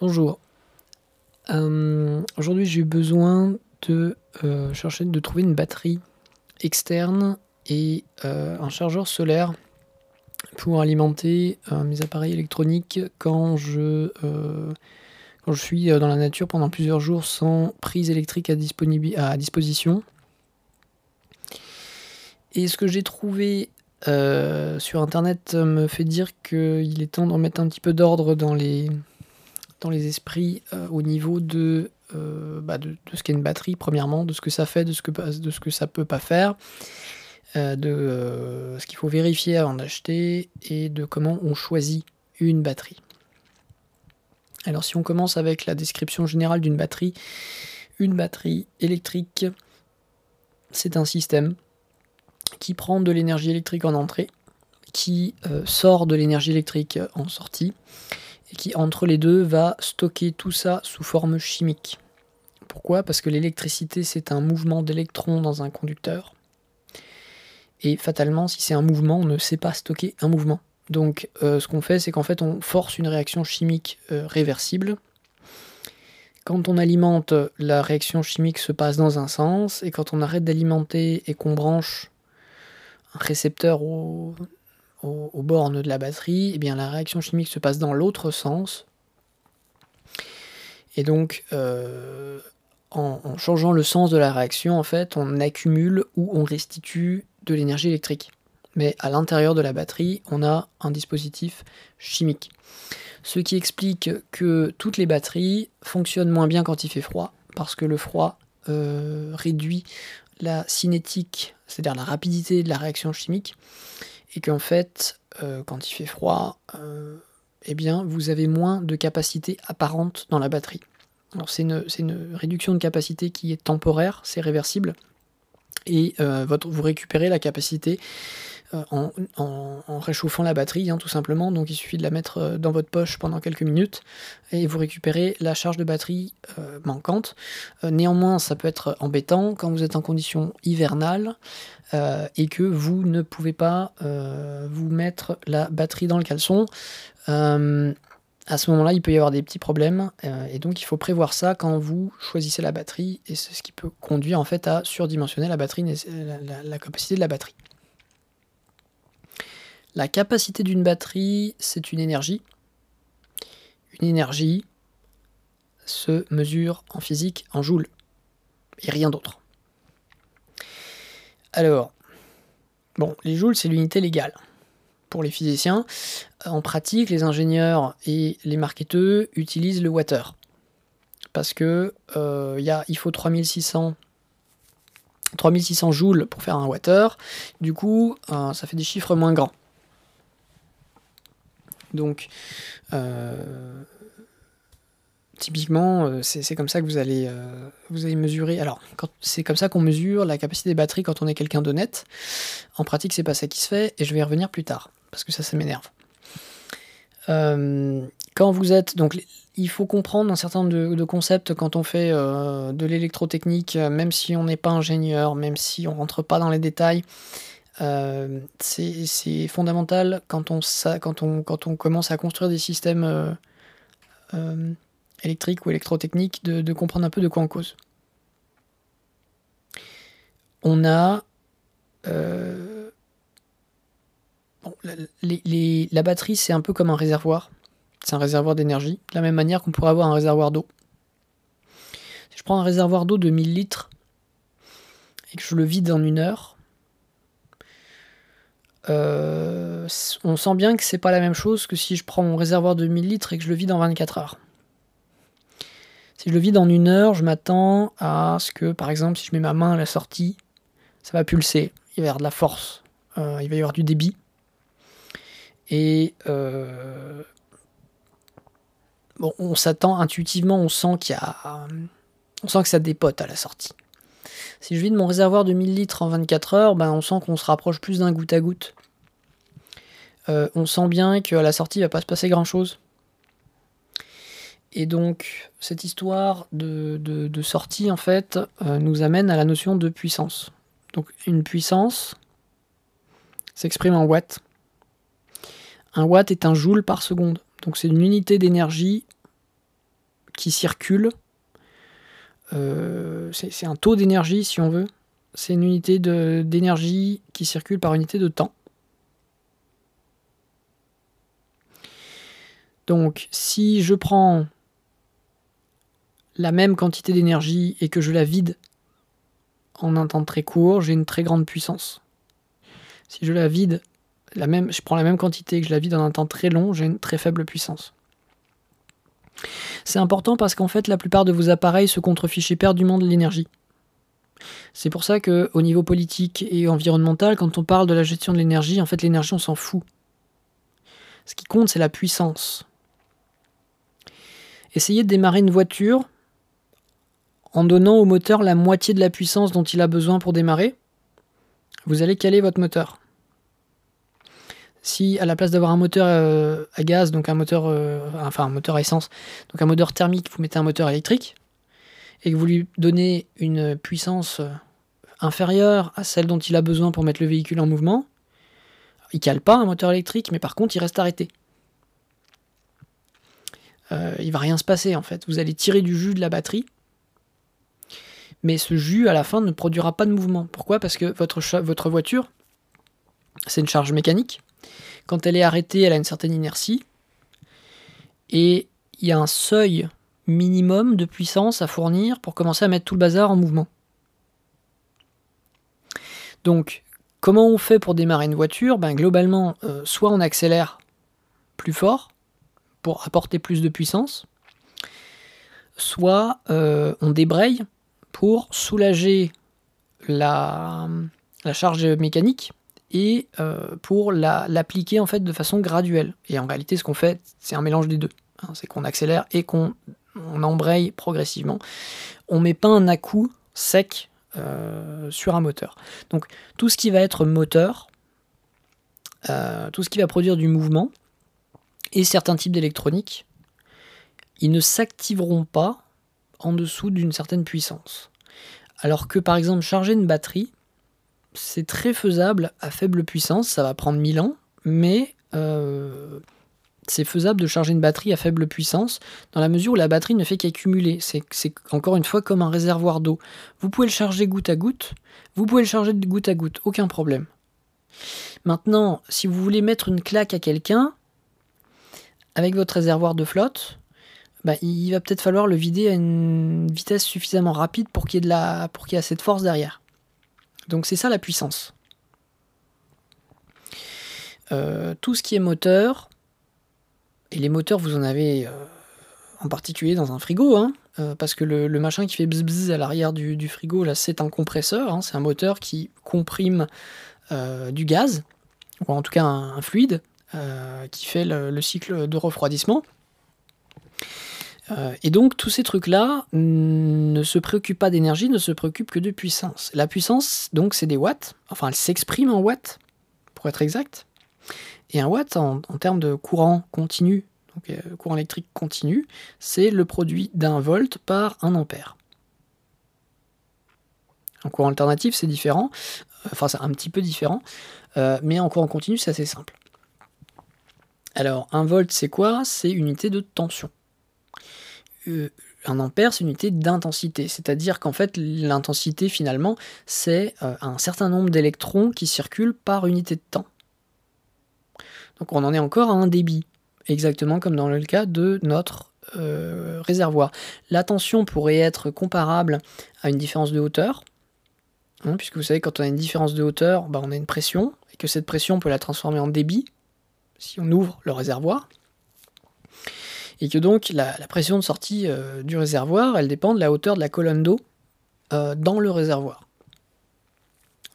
Bonjour. Euh, aujourd'hui, j'ai eu besoin de euh, chercher, de trouver une batterie externe et euh, un chargeur solaire pour alimenter mes appareils électroniques quand je, quand je suis dans la nature pendant plusieurs jours sans prise électrique à, à disposition. Et ce que j'ai trouvé sur internet me fait dire qu'il est temps d'en mettre un petit peu d'ordre dans les, dans les esprits euh, au niveau de, euh, bah, de, de, ce qu'est une batterie, premièrement, de ce que ça fait, de ce que, de ce que ça peut pas faire, euh, de ce qu'il faut vérifier avant d'acheter et de comment on choisit une batterie. Alors si on commence avec la description générale d'une batterie, une batterie électrique, c'est un système qui prend de l'énergie électrique en entrée, qui sort de l'énergie électrique en sortie, et qui entre les deux va stocker tout ça sous forme chimique. Pourquoi? Parce que l'électricité c'est un mouvement d'électrons dans un conducteur. Et fatalement, si c'est un mouvement, on ne sait pas stocker un mouvement. Donc euh, ce qu'on fait, c'est qu'en fait on force une réaction chimique euh, réversible. Quand on alimente, la réaction chimique se passe dans un sens, et quand on arrête d'alimenter et qu'on branche un récepteur au, aux, bornes de la batterie, eh bien la réaction chimique se passe dans l'autre sens. Et donc, euh, en, changeant le sens de la réaction, en fait, on accumule ou on restitue de l'énergie électrique. Mais à l'intérieur de la batterie, on a un dispositif chimique. Ce qui explique que toutes les batteries fonctionnent moins bien quand il fait froid, parce que le froid euh, réduit la cinétique, c'est-à-dire la rapidité de la réaction chimique, et qu'en fait, euh, quand il fait froid, euh, eh bien, vous avez moins de capacité apparente dans la batterie. C'est une, réduction de capacité qui est temporaire, c'est réversible, et euh, vous récupérez la capacité euh, en, réchauffant la batterie, hein, tout simplement. Donc il suffit de la mettre euh, dans votre poche pendant quelques minutes et vous récupérez la charge de batterie euh, manquante. néanmoins, ça peut être embêtant quand vous êtes en condition hivernale et que vous ne pouvez pas vous mettre la batterie dans le caleçon à ce moment-là, il peut y avoir des petits problèmes, et donc il faut prévoir ça quand vous choisissez la batterie, et c'est ce qui peut conduire en fait à surdimensionner la batterie, la capacité de la batterie. La capacité d'une batterie, c'est une énergie. Une énergie se mesure en physique en joules et rien d'autre. Alors, bon, les joules, c'est l'unité légale pour les physiciens. En pratique, les ingénieurs et les marketeurs utilisent le water. Parce que euh, il faut 3600, 3600 joules pour faire un water. Du coup, euh, ça fait des chiffres moins grands. Donc, euh, typiquement, euh, c'est comme ça que vous allez, euh, vous allez mesurer. Alors, c'est comme ça qu'on mesure la capacité des batteries quand on est quelqu'un d'honnête. En pratique, c'est pas ça qui se fait, et je vais y revenir plus tard, parce que ça, ça m'énerve. quand vous êtes. Donc, il faut comprendre un certain nombre de, concepts quand on fait de l'électrotechnique, même si on n'est pas ingénieur, même si on rentre pas dans les détails. Euh, c'est fondamental quand on, commence à construire des systèmes euh, euh, électriques ou électrotechniques de, comprendre un peu de quoi on cause. On a la batterie, c'est un peu comme un réservoir. C'est un réservoir d'énergie, de la même manière qu'on pourrait avoir un réservoir d'eau. Si je prends un réservoir d'eau de 1000 litres et que je le vide en une heure, euh, on sent bien que c'est pas la même chose que si je prends mon réservoir de 1000 litres et que je le vide en 24 heures. Si je le vide en une heure, je m'attends à ce que, par exemple, si je mets ma main à la sortie, ça va pulser, il va y avoir de la force, euh, il va y avoir du débit. Et euh, on s'attend intuitivement, on sent qu'il y a, on sent que ça dépote à la sortie. Si je vide mon réservoir de 1000 litres en 24 heures, ben on sent qu'on se rapproche plus d'un goutte à goutte. Euh, on sent bien qu'à la sortie, il va pas se passer grand-chose. Et donc, cette histoire de, sortie, en fait, euh, nous amène à la notion de puissance. Donc, une puissance s'exprime en watts. Un watt est un joule par seconde. Donc, c'est une unité d'énergie qui circule. Euh, c'est un taux d'énergie, si on veut. C'est une unité d'énergie qui circule par unité de temps. Donc, si je prends la même quantité d'énergie et que je la vide en un temps très court, j'ai une très grande puissance. Si je la vide, la même, je prends la même quantité et que je la vide en un temps très long, j'ai une très faible puissance. C'est important parce qu'en fait, la plupart de vos appareils se contrefichent éperdument de l'énergie. C'est pour ça que, au niveau politique et environnemental, quand on parle de la gestion de l'énergie, en fait, l'énergie, on s'en fout. Ce qui compte, c'est la puissance. Essayez de démarrer une voiture en donnant au moteur la moitié de la puissance dont il a besoin pour démarrer. Vous allez caler votre moteur. Si à la place d'avoir un moteur euh, à gaz, donc un moteur, euh, enfin un moteur à essence, donc un moteur thermique, vous mettez un moteur électrique et que vous lui donnez une puissance euh, inférieure à celle dont il a besoin pour mettre le véhicule en mouvement, il cale pas un moteur électrique, mais par contre il reste arrêté. Euh, il va rien se passer en fait. Vous allez tirer du jus de la batterie, mais ce jus à la fin ne produira pas de mouvement. Pourquoi? Parce que votre, voiture, c'est une charge mécanique. Quand elle est arrêtée, elle a une certaine inertie, et il y a un seuil minimum de puissance à fournir pour commencer à mettre tout le bazar en mouvement. Donc, comment on fait pour démarrer une voiture? Ben, Globalement, euh, soit on accélère plus fort, pour apporter plus de puissance, soit euh, on débraye pour soulager la, charge mécanique et euh, pour l'appliquer en fait de façon graduelle. Et en réalité, ce qu'on fait, c'est un mélange des deux. Hein. c'est qu'on accélère et qu'on embraye progressivement. On met pas un à-coup sec euh, sur un moteur. Donc tout ce qui va être moteur, tout ce qui va produire du mouvement, et certains types d'électronique, ils ne s'activeront pas en dessous d'une certaine puissance. Alors que par exemple charger une batterie, c'est très faisable à faible puissance, ça va prendre 1000 ans, mais euh, c'est faisable de charger une batterie à faible puissance dans la mesure où la batterie ne fait qu'accumuler. C'est encore une fois comme un réservoir d'eau. Vous pouvez le charger goutte à goutte, vous pouvez le charger de goutte à goutte, aucun problème. Maintenant, si vous voulez mettre une claque à quelqu'un, avec votre réservoir de flotte, bah, il va peut-être falloir le vider à une vitesse suffisamment rapide pour qu'il y ait, la, assez de force derrière. Donc c'est ça la puissance. Euh, tout ce qui est moteur, et les moteurs vous en avez euh, en particulier dans un frigo, hein, euh, parce que le, machin qui fait bzz à l'arrière du, frigo, là c'est un compresseur, hein, c'est un moteur qui comprime du gaz, ou en tout cas un fluide, qui fait le, cycle de refroidissement. Euh, et donc tous ces trucs-là ne se préoccupent pas d'énergie, ne se préoccupent que de puissance. La puissance, donc, c'est des watts. Enfin, elle s'exprime en watts, pour être exact. Et un watt, en, termes de courant continu, donc euh, courant électrique continu, c'est le produit d'un volt par un ampère. En courant alternatif, c'est différent. Enfin, c'est un petit peu différent. mais en courant continu, c'est assez simple. Alors, un volt, c'est quoi? C'est unité de tension. Euh, un ampère, c'est unité d'intensité. C'est-à-dire qu'en fait, l'intensité, finalement, c'est euh, un certain nombre d'électrons qui circulent par unité de temps. Donc, on en est encore à un débit, exactement comme dans le cas de notre euh, réservoir. La tension pourrait être comparable à une différence de hauteur. Hein, puisque vous savez, quand on a une différence de hauteur, bah, on a une pression, et que cette pression, on peut la transformer en débit, si on ouvre le réservoir, et que donc la, pression de sortie euh, du réservoir, elle dépend de la hauteur de la colonne d'eau euh, dans le réservoir.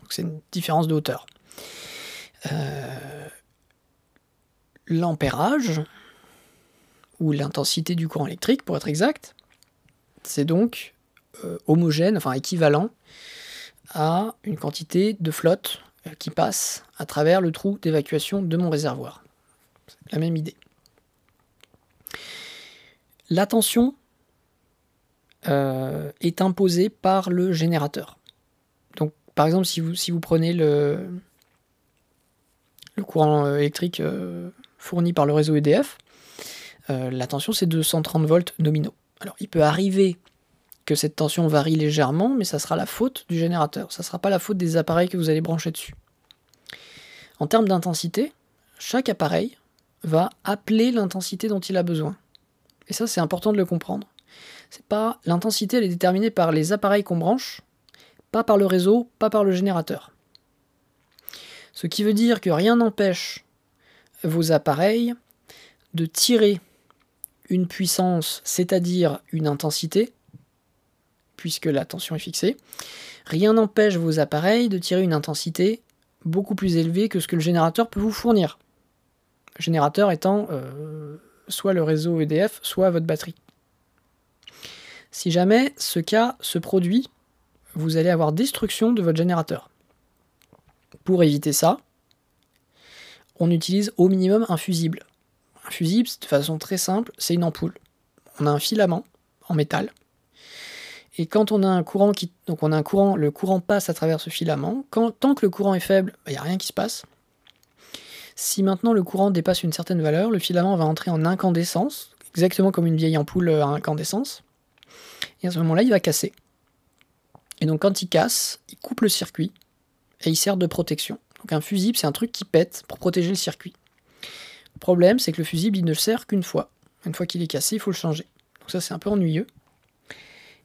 C'est une différence de hauteur. Euh, l'ampérage, ou l'intensité du courant électrique pour être exact, c'est donc homogène, enfin équivalent à une quantité de flotte qui passe à travers le trou d'évacuation de mon réservoir la même idée. La tension euh, est imposée par le générateur. Donc, par exemple, si vous, prenez le, courant euh, électrique euh, fourni par le réseau EDF, la tension c'est 230 volts nominaux. Alors il peut arriver que cette tension varie légèrement, mais ça sera la faute du générateur. Ça ne sera pas la faute des appareils que vous allez brancher dessus. En termes d'intensité, chaque appareil va appeler l'intensité dont il a besoin. Et ça, c'est important de le comprendre. C'est pas l'intensité, elle est déterminée par les appareils qu'on branche, pas par le réseau, pas par le générateur. Ce qui veut dire que rien n'empêche vos appareils de tirer une puissance, c'est-à-dire une intensité, puisque la tension est fixée. Rien n'empêche vos appareils de tirer une intensité beaucoup plus élevée que ce que le générateur peut vous fournir. Générateur étant euh, soit le réseau EDF, soit votre batterie. Si jamais ce cas se produit, vous allez avoir destruction de votre générateur. Pour éviter ça, on utilise au minimum un fusible. Un fusible, de façon très simple, c'est une ampoule. On a un filament en métal. Et quand on a un courant qui. Donc on a un courant, le courant passe à travers ce filament. Quand, tant que le courant est faible, il n'y a rien qui se passe. Si maintenant le courant dépasse une certaine valeur, le filament va entrer en incandescence, exactement comme une vieille ampoule à incandescence. Et à ce moment-là, il va casser. Et donc quand il casse, il coupe le circuit et il sert de protection. Donc un fusible, c'est un truc qui pète pour protéger le circuit. Le problème, c'est que le fusible, il ne sert qu'une fois. Une fois qu'il est cassé, il faut le changer. Donc ça, c'est un peu ennuyeux.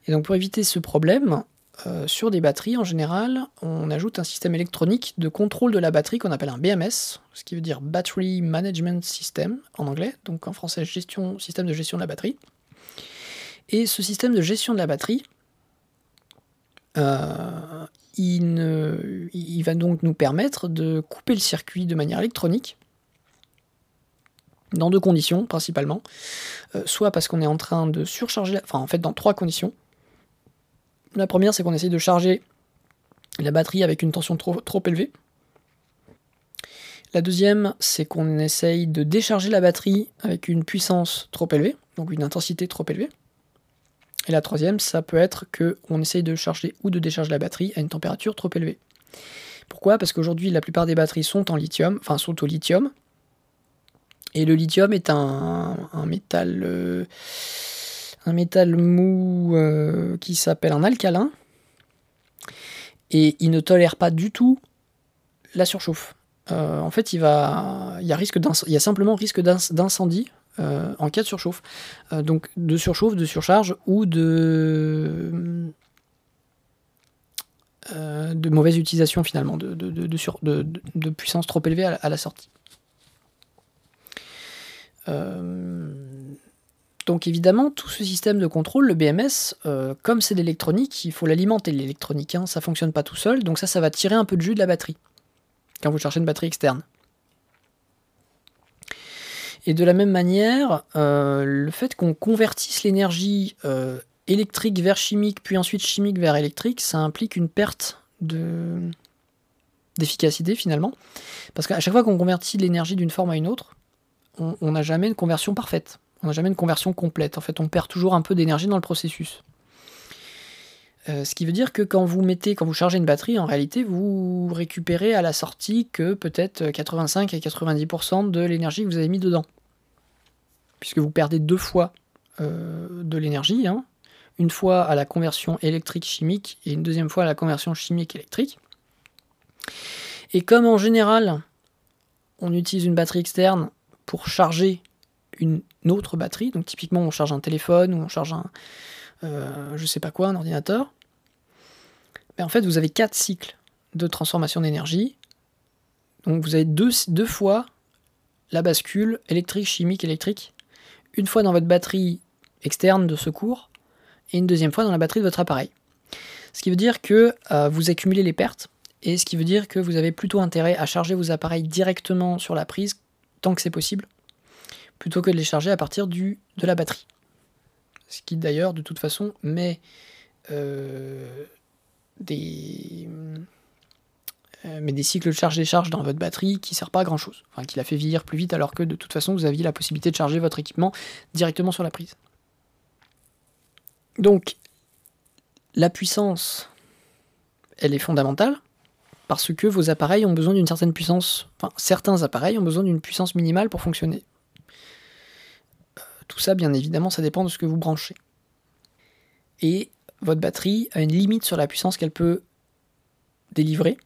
Et donc pour éviter ce problème, euh, sur des batteries, en général, on ajoute un système électronique de contrôle de la batterie qu'on appelle un BMS, ce qui veut dire Battery Management System en anglais, donc en français gestion, système de gestion de la batterie. Et ce système de gestion de la batterie, euh, il, va donc nous permettre de couper le circuit de manière électronique, dans deux conditions principalement. Euh, soit parce qu'on est en train de surcharger, enfin en fait dans trois conditions. La première, c'est qu'on essaye de charger la batterie avec une tension trop, élevée. La deuxième, c'est qu'on essaye de décharger la batterie avec une puissance trop élevée, donc une intensité trop élevée. Et la troisième, ça peut être qu'on essaye de charger ou de décharger la batterie à une température trop élevée. Pourquoi? Parce qu'aujourd'hui, la plupart des batteries sont en lithium, enfin sont au lithium. Et le lithium est un, métal, euh, métal mou euh, qui s'appelle un alcalin. Et il ne tolère pas du tout la surchauffe. Euh, en fait, il, va, il, y a risque il y simplement risque d'incendie euh, en cas de surchauffe. Donc de surchauffe, de surcharge ou de, mauvaise utilisation finalement, de, puissance trop élevée à, la sortie. Donc évidemment, tout ce système de contrôle, le BMS, comme c'est de l'électronique, il faut l'alimenter l'électronique, hein, ça fonctionne pas tout seul, donc ça, ça va tirer un peu de jus de la batterie, quand vous cherchez une batterie externe. Et de la même manière, euh, le fait qu'on convertisse l'énergie euh, électrique vers chimique, puis ensuite chimique vers électrique, ça implique une perte de d'efficacité finalement. Parce qu'à chaque fois qu'on convertit l'énergie d'une forme à une autre, on n'a jamais une conversion parfaite. On n'a jamais une conversion complète. En fait, on perd toujours un peu d'énergie dans le processus. Euh, ce qui veut dire que quand vous mettez, quand vous chargez une batterie, en réalité, vous récupérez à la sortie que peut-être 85 à 90% de l'énergie que vous avez mis dedans. Puisque vous perdez deux fois euh, de l'énergie, hein. une fois à la conversion électrique-chimique et une deuxième fois à la conversion chimique-électrique. Et comme en général, on utilise une batterie externe pour charger une autre batterie, donc typiquement on charge un téléphone ou on charge un, euh, je sais pas quoi, un ordinateur, ben, en fait vous avez quatre cycles de transformation d'énergie. Donc vous avez deux, deux fois la bascule électrique, chimique, électrique, une fois dans votre batterie externe de secours et une deuxième fois dans la batterie de votre appareil. Ce qui veut dire que euh, vous accumulez les pertes et ce qui veut dire que vous avez plutôt intérêt à charger vos appareils directement sur la prise tant que c'est possible, plutôt que de les charger à partir du, de la batterie ce qui d'ailleurs de toute façon met euh, des, euh, des cycles de charge-décharge dans votre batterie qui ne sert pas à grand chose, enfin qui la fait vieillir plus vite alors que de toute façon vous aviez la possibilité de charger votre équipement directement sur la prise. Donc la puissance, elle est fondamentale parce que vos appareils ont besoin d'une certaine puissance, enfin certains appareils ont besoin d'une puissance minimale pour fonctionner. Tout ça, bien évidemment, ça dépend de ce que vous branchez. et votre batterie a une limite sur la puissance qu'elle peut délivrer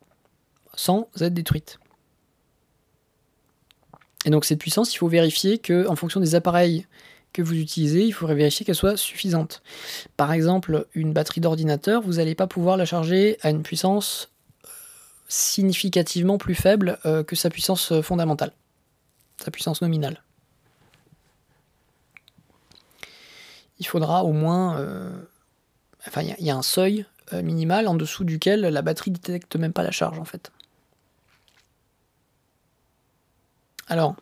sans être détruite. Et donc cette puissance, il faut vérifier que, en fonction des appareils que vous utilisez, il faudrait vérifier qu'elle soit suffisante. Par exemple, une batterie d'ordinateur, vous n'allez pas pouvoir la charger à une puissance euh, significativement plus faible euh, que sa puissance euh, fondamentale, sa puissance nominale. Il faudra au moins... enfin, il y, a un seuil minimal en dessous duquel la batterie ne détecte même pas la charge en fait. Alors,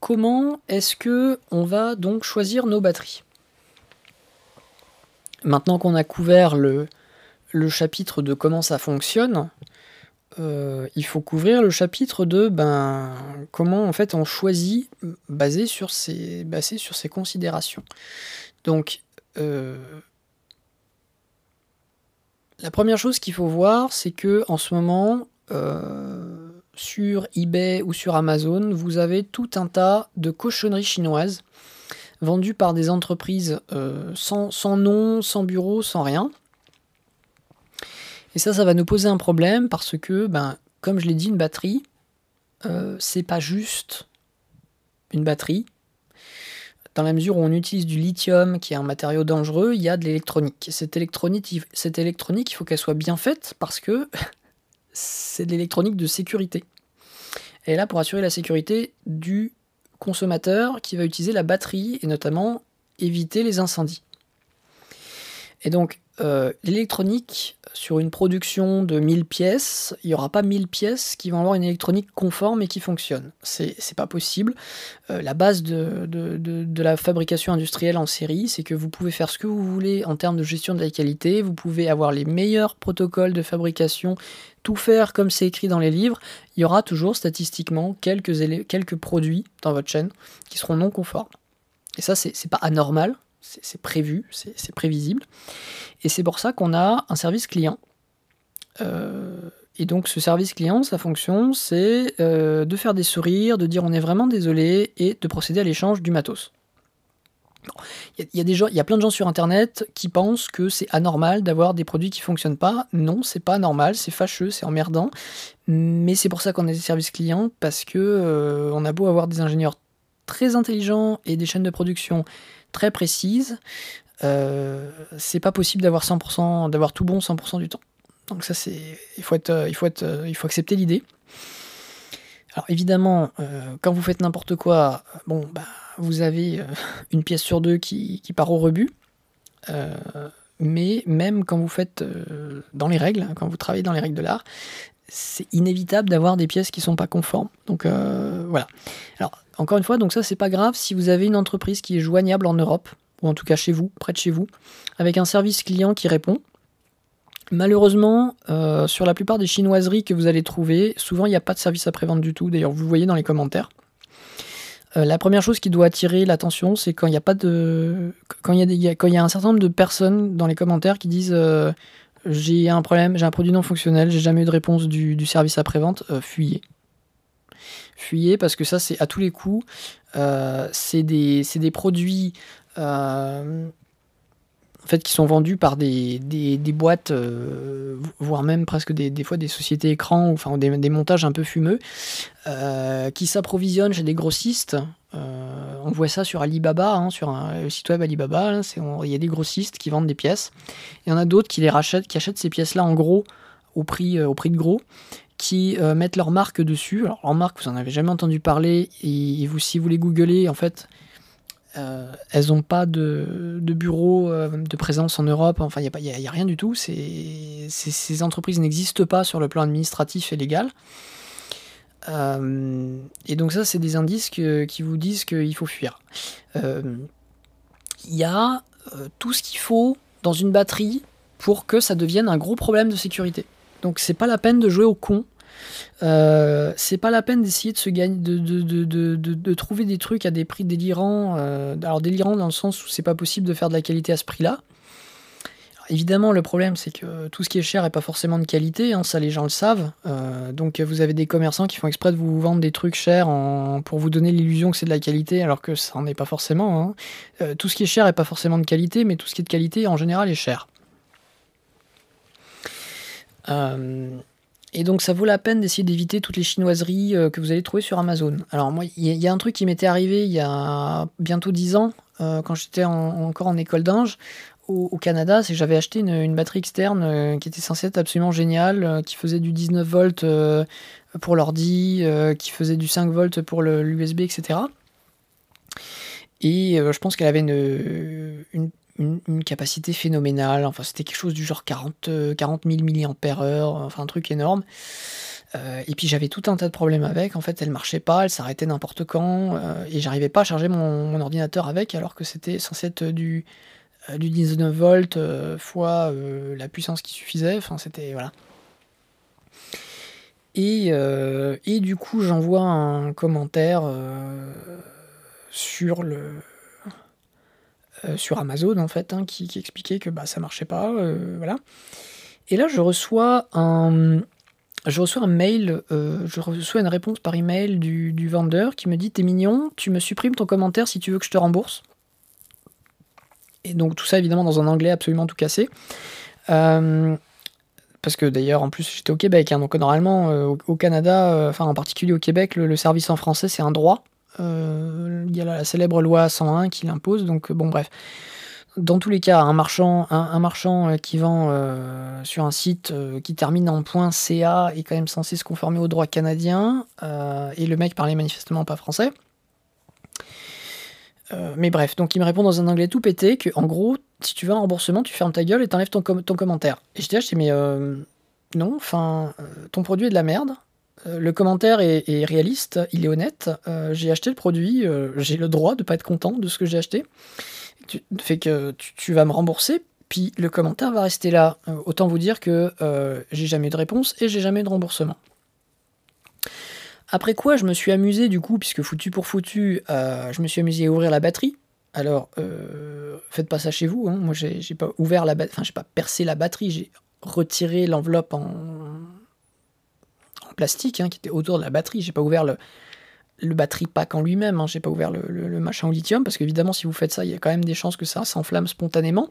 comment est-ce que on va donc choisir nos batteries? Maintenant qu'on a couvert le, chapitre de comment ça fonctionne, euh, il faut couvrir le chapitre de ben, comment en fait on choisit basé sur ces, considérations. Donc, euh, la première chose qu'il faut voir, c'est que en ce moment, euh, sur eBay ou sur Amazon, vous avez tout un tas de cochonneries chinoises vendues par des entreprises euh, sans, nom, sans bureau, sans rien. Et ça, ça va nous poser un problème parce que, ben, comme je l'ai dit, une batterie, euh, c'est pas juste une batterie. Dans la mesure où on utilise du lithium, qui est un matériau dangereux, il y a de l'électronique. Cette électronique, cette électronique, il faut qu'elle soit bien faite parce que c'est de l'électronique de sécurité. Elle est là pour assurer la sécurité du consommateur qui va utiliser la batterie et notamment éviter les incendies. Et donc, euh, l'électronique, sur une production de 1000 pièces, il n'y aura pas 1000 pièces qui vont avoir une électronique conforme et qui fonctionne. C'est, pas possible. Euh, la base de, de, la fabrication industrielle en série, c'est que vous pouvez faire ce que vous voulez en termes de gestion de la qualité, vous pouvez avoir les meilleurs protocoles de fabrication, tout faire comme c'est écrit dans les livres, il y aura toujours statistiquement quelques, quelques produits dans votre chaîne qui seront non conformes. Et ça, c'est pas anormal, c'est prévu, c'est prévisible. Et c'est pour ça qu'on a un service client. Euh, et donc ce service client, sa fonction, c'est euh, de faire des sourires, de dire on est vraiment désolé et de procéder à l'échange du matos. Il y, a plein de gens sur Internet qui pensent que c'est anormal d'avoir des produits qui fonctionnent pas. Non, c'est pas normal, c'est fâcheux, c'est emmerdant. Mais c'est pour ça qu'on a des services clients parce que euh, on a beau avoir des ingénieurs très intelligents et des chaînes de production très précises, euh, c'est pas possible d'avoir 100%, d'avoir tout bon 100% du temps. Donc ça c'est, il faut être, euh, il faut être, euh, il faut accepter l'idée. Alors évidemment, quand vous faites n'importe quoi, bon, bah, vous avez une pièce sur deux qui, qui part au rebut. mais même quand vous faites dans les règles, quand vous travaillez dans les règles de l'art, c'est inévitable d'avoir des pièces qui sont pas conformes. Donc voilà. Alors encore une fois, donc ça c'est pas grave si vous avez une entreprise qui est joignable en Europe ou en tout cas chez vous, près de chez vous, avec un service client qui répond. Malheureusement, euh, sur la plupart des chinoiseries que vous allez trouver, souvent il n'y a pas de service après-vente du tout. D'ailleurs, vous voyez dans les commentaires. Euh, la première chose qui doit attirer l'attention, c'est quand il n'y a pas de, quand il y a y un certain nombre de personnes dans les commentaires qui disent euh, j'ai un problème, j'ai un produit non fonctionnel, j'ai jamais eu de réponse du, service après-vente, fuyez. Fuyez parce que ça c'est à tous les coups. c'est des, des, produits euh, en fait, qui sont vendus par des, des, boîtes, euh, voire même presque des, des, fois des sociétés écrans, ou enfin des, montages un peu fumeux, euh, qui s'approvisionnent chez des grossistes. On voit ça sur Alibaba, hein, sur un, le site web Alibaba. Il y a des grossistes qui vendent des pièces. Il y en a d'autres qui les rachètent, qui achètent ces pièces-là en gros, au prix, au prix de gros, qui mettent leur marque dessus. Alors leur marque, vous en avez jamais entendu parler, et, vous, si vous les googlez, en fait, euh, elles n'ont pas de, bureau euh, de présence en Europe, enfin il n'y a, rien du tout. ces entreprises n'existent pas sur le plan administratif et légal. Euh, et donc ça, c'est des indices qui vous disent qu'il faut fuir. Il y a tout ce qu'il faut dans une batterie pour que ça devienne un gros problème de sécurité. Donc c'est pas la peine de jouer au con euh, c'est pas la peine d'essayer de se gagner, de, de, trouver des trucs à des prix délirants. Euh, alors délirants dans le sens où c'est pas possible de faire de la qualité à ce prix-là. Évidemment, le problème, c'est que tout ce qui est cher n'est pas forcément de qualité, hein, ça les gens le savent. Euh, donc vous avez des commerçants qui font exprès de vous vendre des trucs chers pour vous donner l'illusion que c'est de la qualité, alors que ça n'en est pas forcément. Hein. Euh, tout ce qui est cher n'est pas forcément de qualité, mais tout ce qui est de qualité, en général, est cher. Euh, et donc ça vaut la peine d'essayer d'éviter toutes les chinoiseries que vous allez trouver sur Amazon. Alors moi, il y, a un truc qui m'était arrivé il y a bientôt 10 ans, quand j'étais encore en école d'ange au, Canada, c'est que j'avais acheté une, batterie externe euh, qui était censée être absolument géniale, euh, qui faisait du 19 volts euh, pour l'ordi, qui faisait du 5 volts pour l'USB, etc. Et je pense qu'elle avait une, capacité phénoménale. Enfin, c'était quelque chose du genre 40, 40 000 mAh, enfin un truc énorme. et puis j'avais tout un tas de problèmes avec. En fait, elle marchait pas, elle s'arrêtait n'importe quand, et j'arrivais pas à charger mon, mon, ordinateur avec, alors que c'était censé être du, du 19 volts euh, fois euh, la puissance qui suffisait. Enfin, c'était. Voilà. Et, et, du coup, j'envoie un commentaire sur le. sur Amazon en fait, hein, qui, expliquait que bah, ça marchait pas, voilà. Et là, je reçois un, je reçois un mail, je reçois une réponse par email du, du vendeur qui me dit T'es mignon, tu me supprimes ton commentaire si tu veux que je te rembourse. Et donc tout ça évidemment dans un anglais absolument tout cassé. Euh, parce que d'ailleurs en plus j'étais au Québec, hein, donc normalement euh, au, Canada, euh, enfin en particulier au Québec, le, service en français c'est un droit. Il y a la, célèbre loi 101 qui l'impose, donc bon bref. Dans tous les cas, un marchand, un, marchand qui vend sur un site qui termine en .ca est quand même censé se conformer au droit canadien, et le mec parlait manifestement pas français. Euh, mais bref, donc il me répond dans un anglais tout pété que, en gros, si tu veux un remboursement, tu fermes ta gueule et t'enlèves ton, ton commentaire. Et je mais euh, non, enfin, euh, ton produit est de la merde. le commentaire est, réaliste, il est honnête. j'ai acheté le produit, j'ai le droit de pas être content de ce que j'ai acheté. Tu, fait que tu, vas me rembourser, puis le commentaire va rester là. autant vous dire que j'ai jamais de réponse et j'ai jamais de remboursement. Après quoi, je me suis amusé du coup, puisque foutu pour foutu, euh, je me suis amusé à ouvrir la batterie. Alors, euh, faites pas ça chez vous. Hein. Moi, j'ai pas ouvert la enfin, j'ai pas percé la batterie. J'ai retiré l'enveloppe en... plastique hein, qui était autour de la batterie. J'ai pas ouvert le, le batterie pack en lui-même. Hein. J'ai pas ouvert le, le, machin au lithium parce qu'évidemment, si vous faites ça, il y a quand même des chances que ça s'enflamme spontanément.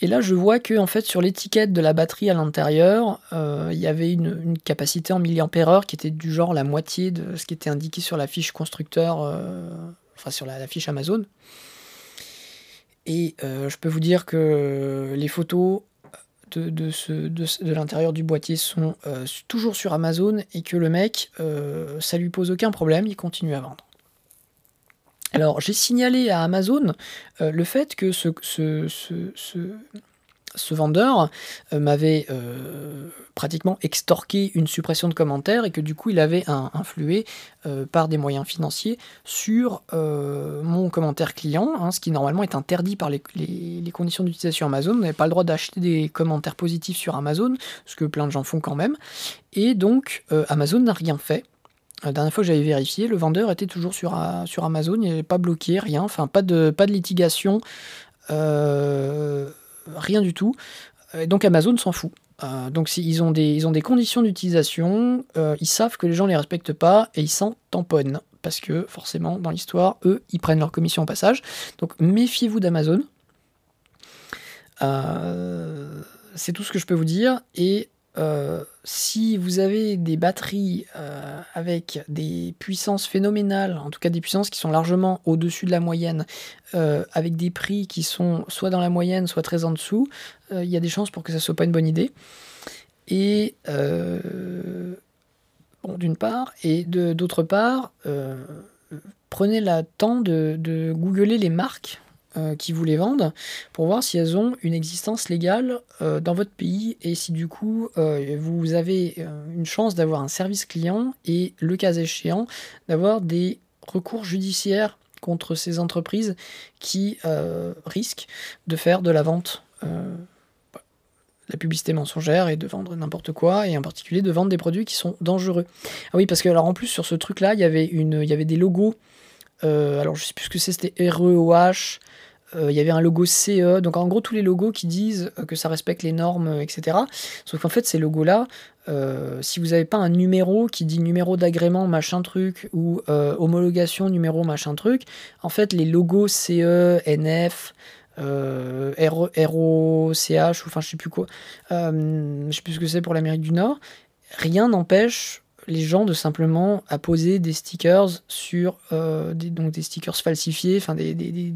Et là, je vois que en fait, sur l'étiquette de la batterie à l'intérieur, euh, il y avait une, capacité en milliampères qui était du genre la moitié de ce qui était indiqué sur la fiche constructeur, euh, enfin sur la, fiche Amazon. Et euh, je peux vous dire que les photos de, de l'intérieur du boîtier sont toujours sur Amazon et que le mec, ça lui pose aucun problème, il continue à vendre. Alors j'ai signalé à Amazon euh, le fait que ce, vendeur euh, m'avait euh, pratiquement extorqué une suppression de commentaires et que du coup il avait influé par des moyens financiers sur mon commentaire client, hein, ce qui normalement est interdit par les, les conditions d'utilisation Amazon. Vous n'avez pas le droit d'acheter des commentaires positifs sur Amazon, ce que plein de gens font quand même. Et donc Amazon n'a rien fait. La dernière fois que j'avais vérifié, le vendeur était toujours sur, sur Amazon, il avait pas bloqué, rien, enfin pas de, pas de litigation, euh, rien du tout. donc Amazon s'en fout. Euh, donc ils, ont des, ils ont des conditions d'utilisation, euh, ils savent que les gens ne les respectent pas et ils s'en tamponnent. Parce que forcément, dans l'histoire, eux, ils prennent leur commission au passage. Donc méfiez-vous d'Amazon. c'est tout ce que je peux vous dire. Et euh, si vous avez des batteries euh, avec des puissances phénoménales, en tout cas des puissances qui sont largement au-dessus de la moyenne, euh, avec des prix qui sont soit dans la moyenne, soit très en dessous, il y a des chances pour que ça soit pas une bonne idée. Et bon, d'une part, et d'autre part, prenez le temps de, de googler les marques euh, qui vous les vendent pour voir si elles ont une existence légale euh, dans votre pays et si du coup euh, vous avez une chance d'avoir un service client et le cas échéant d'avoir des recours judiciaires contre ces entreprises qui risquent de faire de la vente la publicité mensongère et de vendre n'importe quoi, et en particulier de vendre des produits qui sont dangereux. Ah oui, parce que alors en plus sur ce truc-là, il y avait une, il y avait des logos. Alors je sais plus ce que c'est, c'était REOH, il y avait un logo CE, donc en gros tous les logos qui disent que ça respecte les normes, etc. Sauf qu'en fait ces logos-là, si vous n'avez pas un numéro qui dit numéro d'agrément machin truc ou homologation numéro machin truc, en fait les logos CE, NF, euh, ROCH, ou enfin je sais plus quoi, euh, je sais plus ce que c'est pour l'Amérique du Nord, rien n'empêche les gens de simplement apposer des stickers sur euh, des, stickers falsifiés, enfin des,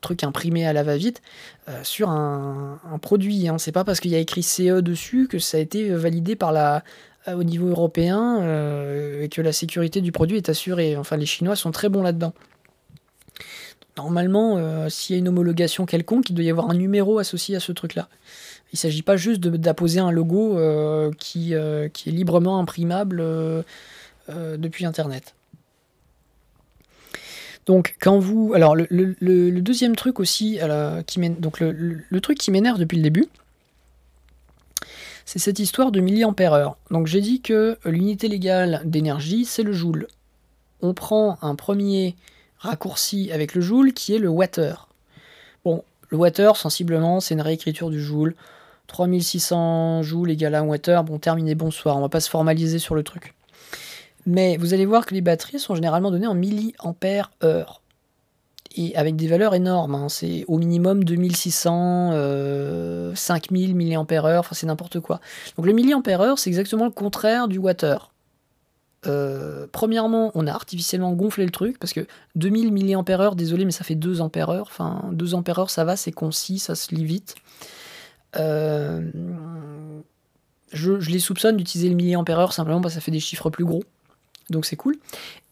trucs imprimés à la va-vite euh, sur un, produit. Hein. C'est pas parce qu'il y a écrit CE dessus que ça a été validé par la, au niveau européen et que la sécurité du produit est assurée. Enfin, les Chinois sont très bons là-dedans. Normalement, euh, s'il y a une homologation quelconque, il doit y avoir un numéro associé à ce truc-là. Il ne s'agit pas juste d'apposer un logo euh, qui, euh, qui, est librement imprimable depuis Internet. Donc, quand vous. Alors, le, deuxième truc aussi, qui donc le, truc qui m'énerve depuis le début, c'est cette histoire de milliampères-heure. Donc, j'ai dit que l'unité légale d'énergie, c'est le joule. On prend un premier raccourci avec le joule qui est le water. Bon, le water, sensiblement, c'est une réécriture du joule. 3600 joules égale à 1 water. Bon, terminé, bonsoir. On va pas se formaliser sur le truc. Mais vous allez voir que les batteries sont généralement données en milliampères heure. Et avec des valeurs énormes. Hein. C'est au minimum 2600, euh, 5000 milliampères heure. Enfin, c'est n'importe quoi. Donc le milliampère heure, c'est exactement le contraire du water. Euh, premièrement, on a artificiellement gonflé le truc parce que 2000 mAh, désolé, mais ça fait 2 ampères-heure. Enfin, 2 ampères-heure, ça va, c'est concis, ça se lit vite. Euh, je, les soupçonne d'utiliser le milliampère-heure simplement parce que ça fait des chiffres plus gros. Donc c'est cool.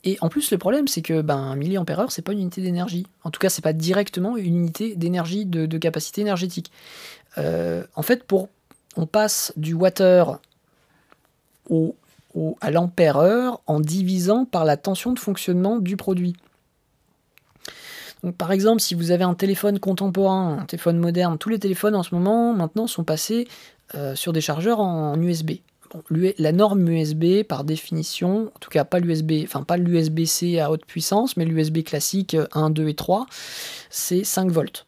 Et en plus, le problème, c'est que ben, milliampère-heure, c'est pas une unité d'énergie. En tout cas, c'est pas directement une unité d'énergie de, capacité énergétique. Euh, en fait, pour on passe du water au à l'ampère-heure en divisant par la tension de fonctionnement du produit. Par exemple, si vous avez un téléphone contemporain, un téléphone moderne, tous les téléphones en ce moment maintenant sont passés euh, sur des chargeurs en, USB. la norme USB, par définition, en tout cas pas l'USB, enfin pas l'USB-C à haute puissance, mais l'USB classique 1, 2 et 3, c'est 5 volts.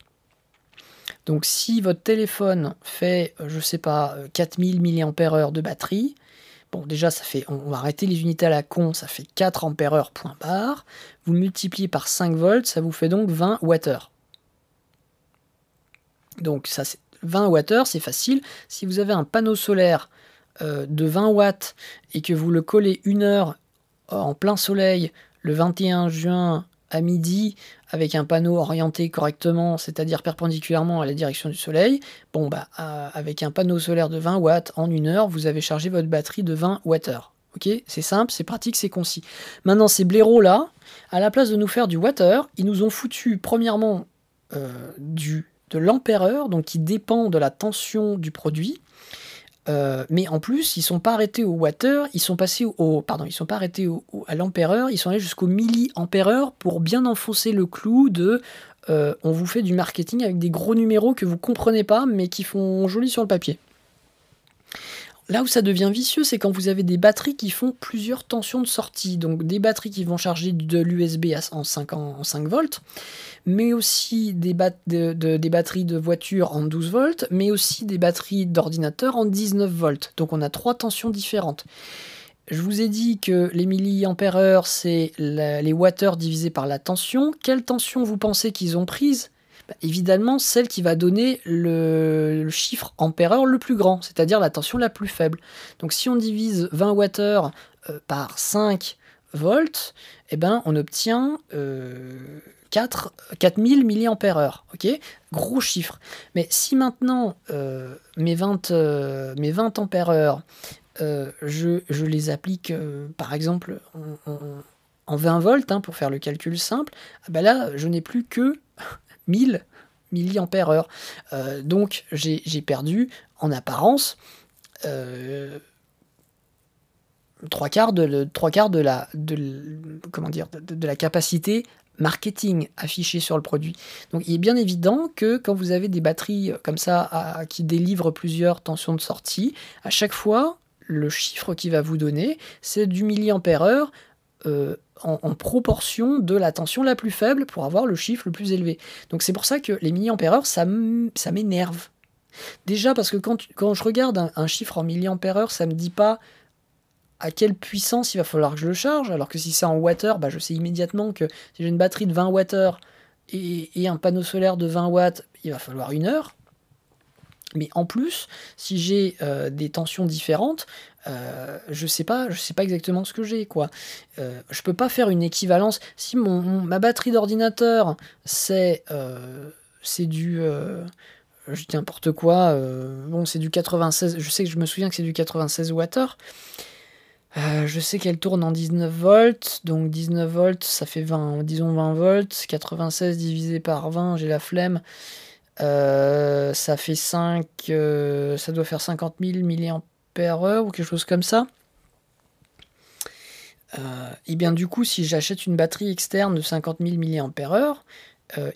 Donc si votre téléphone fait, euh, je sais pas, 4000 mAh de batterie, Bon, déjà, ça fait, on va arrêter les unités à la con, ça fait 4 ampères point barre. Vous multipliez par 5 volts, ça vous fait donc 20 Wh. Donc, ça, c'est 20 Wh, c'est facile. Si vous avez un panneau solaire euh, de 20 watts et que vous le collez une heure en plein soleil le 21 juin à midi avec un panneau orienté correctement, c'est-à-dire perpendiculairement à la direction du soleil, bon bah euh, avec un panneau solaire de 20 watts en une heure, vous avez chargé votre batterie de 20 Wh. Ok, c'est simple, c'est pratique, c'est concis. Maintenant ces blaireaux là, à la place de nous faire du water, ils nous ont foutu premièrement euh, du de l'ampère donc qui dépend de la tension du produit, euh, mais en plus, ils sont pas arrêtés au water, ils sont passés au, pardon, ils sont pas arrêtés à l'ampère ils sont allés jusqu'au milliampère pour bien enfoncer le clou de euh, on vous fait du marketing avec des gros numéros que vous comprenez pas mais qui font joli sur le papier. Là où ça devient vicieux, c'est quand vous avez des batteries qui font plusieurs tensions de sortie. Donc des batteries qui vont charger de l'USB en 5, en 5 volts, mais aussi des, batteries de voiture en 12 volts, mais aussi des batteries d'ordinateur en 19 volts. Donc on a trois tensions différentes. Je vous ai dit que les milliampères c'est les watts divisés par la tension. Quelle tension vous pensez qu'ils ont prise? Bah, évidemment celle qui va donner le, chiffre ampère-heure le plus grand, c'est-à-dire la tension la plus faible. Donc si on divise 20 Wh euh, par 5 volts, eh ben, on obtient 4, 4000 mAh. Gros chiffre. Mais si maintenant euh, mes, 20, euh, mes 20 ampères-heure, je, je, les applique par exemple en, 20 volts, hein, pour faire le calcul simple, ah ben là, je n'ai plus que 1000 milliampères-heure. Euh, donc j'ai perdu en apparence euh, trois quarts de, la de, comment dire de, la capacité marketing affichée sur le produit. Donc il est bien évident que quand vous avez des batteries comme ça qui délivrent plusieurs tensions de sortie, à chaque fois le chiffre qui va vous donner, c'est du milliampère heure en, proportion de la tension la plus faible pour avoir le chiffre le plus élevé. Donc c'est pour ça que les milliampères-heure, ça m'énerve. Déjà parce que quand, je regarde un, chiffre en milliampères-heure, ça me dit pas à quelle puissance il va falloir que je le charge, alors que si c'est en wattheure, bah je sais immédiatement que si j'ai une batterie de 20 wattheures et, et un panneau solaire de 20 watts, il va falloir une heure. Mais en plus, si j'ai euh, des tensions différentes, euh, je sais pas, je sais pas exactement ce que j'ai quoi. Euh, je peux pas faire une équivalence. Si mon, ma batterie d'ordinateur c'est c'est du je dis n'importe quoi, bon c'est du 96, je sais que je me souviens que c'est du 96 Wh. je sais qu'elle tourne en 19 volts, donc 19 volts ça fait 20, disons 20 volts, 96 divisé par 20, j'ai la flemme, euh, ça fait 5, euh, ça doit faire 50 000 mAh ou quelque chose comme ça. Euh, et bien du coup, si j'achète une batterie externe de 50 000 mAh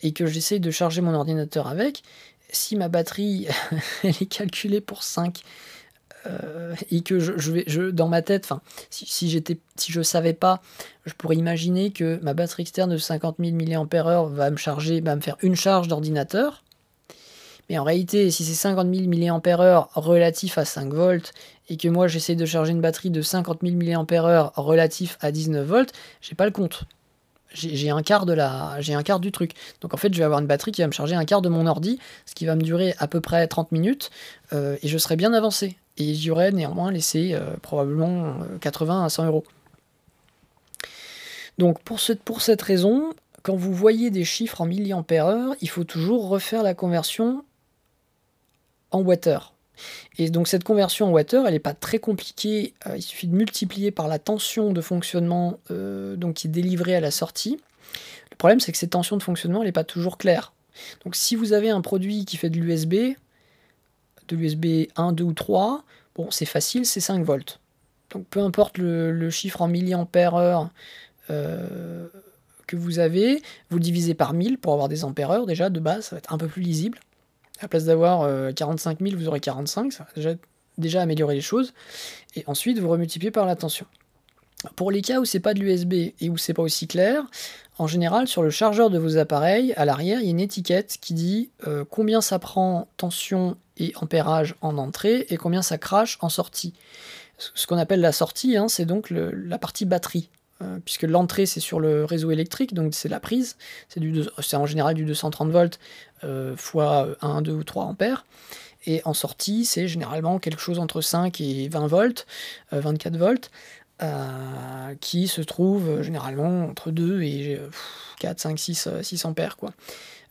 et que j'essaye de charger mon ordinateur avec, si ma batterie elle est calculée pour 5 et que je, vais je, dans ma tête, si, si j'étais si je savais pas, je pourrais imaginer que ma batterie externe de 50 000 mAh va me charger, va me faire une charge d'ordinateur mais en réalité, si c'est 50 000 mAh relatif à 5 volts et que moi j'essaie de charger une batterie de 50 000 mAh relatif à 19 volts, j'ai pas le compte. J'ai un quart la, un quart du truc. Donc en fait, je vais avoir une batterie qui va me charger un quart de mon ordi, ce qui va me durer à peu près 30 minutes, euh, et je serai bien avancé. Et j'y aurais néanmoins laissé euh, probablement 80 euh, à 100 euros. Donc pour cette, pour cette raison, quand vous voyez des chiffres en milliampères-heure, il faut toujours refaire la conversion en water. Et donc cette conversion en water, elle n'est pas très compliquée. Euh, il suffit de multiplier par la tension de fonctionnement euh, donc qui est délivrée à la sortie. Le problème, c'est que cette tension de fonctionnement, elle n'est pas toujours claire. Donc si vous avez un produit qui fait de l'USB, de l'USB 1, 2 ou 3, bon, c'est facile, c'est 5 volts. Donc peu importe le, chiffre en milliampères heure euh, que vous avez, vous divisez par 1000 pour avoir des ampères heure déjà de base, ça va être un peu plus lisible. À place d'avoir 45 euh, 000, vous aurez 45, ça va déjà, améliorer les choses. Et ensuite, vous remultipliez par la tension. Pour les cas où c'est pas de l'USB et où c'est pas aussi clair, en général, sur le chargeur de vos appareils, à l'arrière, il y a une étiquette qui dit euh, combien ça prend tension et ampérage en entrée et combien ça crache en sortie. Ce qu'on appelle la sortie, hein, c'est donc la partie batterie. Euh, puisque l'entrée c'est sur le réseau électrique, donc c'est la prise, c'est en général du 230 volts euh, fois 1, 2 ou 3 ampères. Et en sortie, c'est généralement quelque chose entre 5 et 20 volts, 24 euh, volts, qui se trouve généralement entre 2 et 4, 5, 6, 6 ampères. Quoi.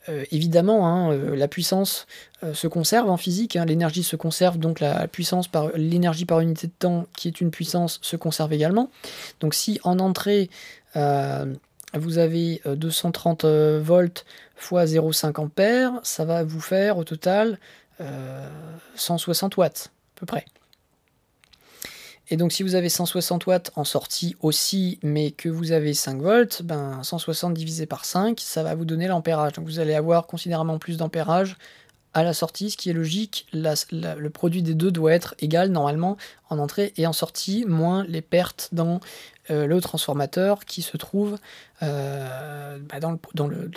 Euh, évidemment, hein, euh, la puissance euh, se conserve en physique, hein, l'énergie se conserve, donc la puissance par l'énergie par unité de temps, qui est une puissance, se conserve également. Donc si en entrée, vous avez 230 volts fois 0,5 ampères, ça va vous faire au total 160 watts, à peu près. Et donc si vous avez 160 watts en sortie aussi, mais que vous avez 5 volts, ben 160 divisé par 5, ça va vous donner l'ampérage. Donc vous allez avoir considérablement plus d'ampérage à la sortie, ce qui est logique. le produit des deux doit être égal normalement en entrée et en sortie, moins les pertes dans euh, le transformateur qui se trouve euh, bah, dans, le, dans, le,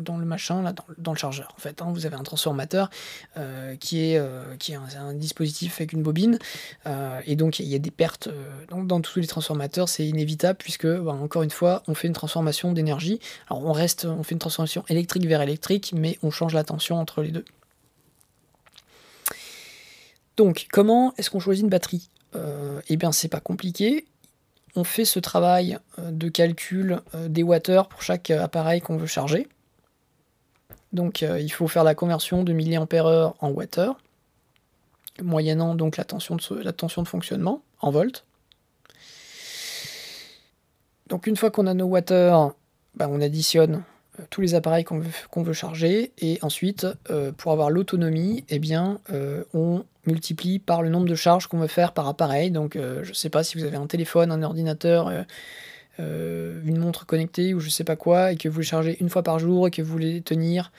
dans, le machin, là, dans, le chargeur. En fait, hein. vous avez un transformateur euh, qui est, qui est un, dispositif avec une bobine, et donc il y a des pertes. donc dans tous les transformateurs, c'est inévitable puisque, bah, encore une fois, on fait une transformation d'énergie. Alors on reste, on fait une transformation électrique vers électrique, mais on change la tension entre les deux. Donc, comment est-ce qu'on choisit une batterie? Eh bien, c'est pas compliqué on fait ce travail euh, de calcul euh, des watts pour chaque euh, appareil qu'on veut charger. Donc il faut faire la conversion de milliampères en watts, moyennant donc la tension de, fonctionnement en volts. Donc une fois qu'on a nos watts, bah, on additionne tous les appareils qu'on veut, veut, charger et ensuite pour avoir l'autonomie, eh bien on multiplie par le nombre de charges qu'on veut faire par appareil. Donc euh, je ne sais pas si vous avez un téléphone, un ordinateur, euh, euh, une montre connectée ou je sais pas quoi, et que vous les chargez une fois par jour et que vous voulez tenir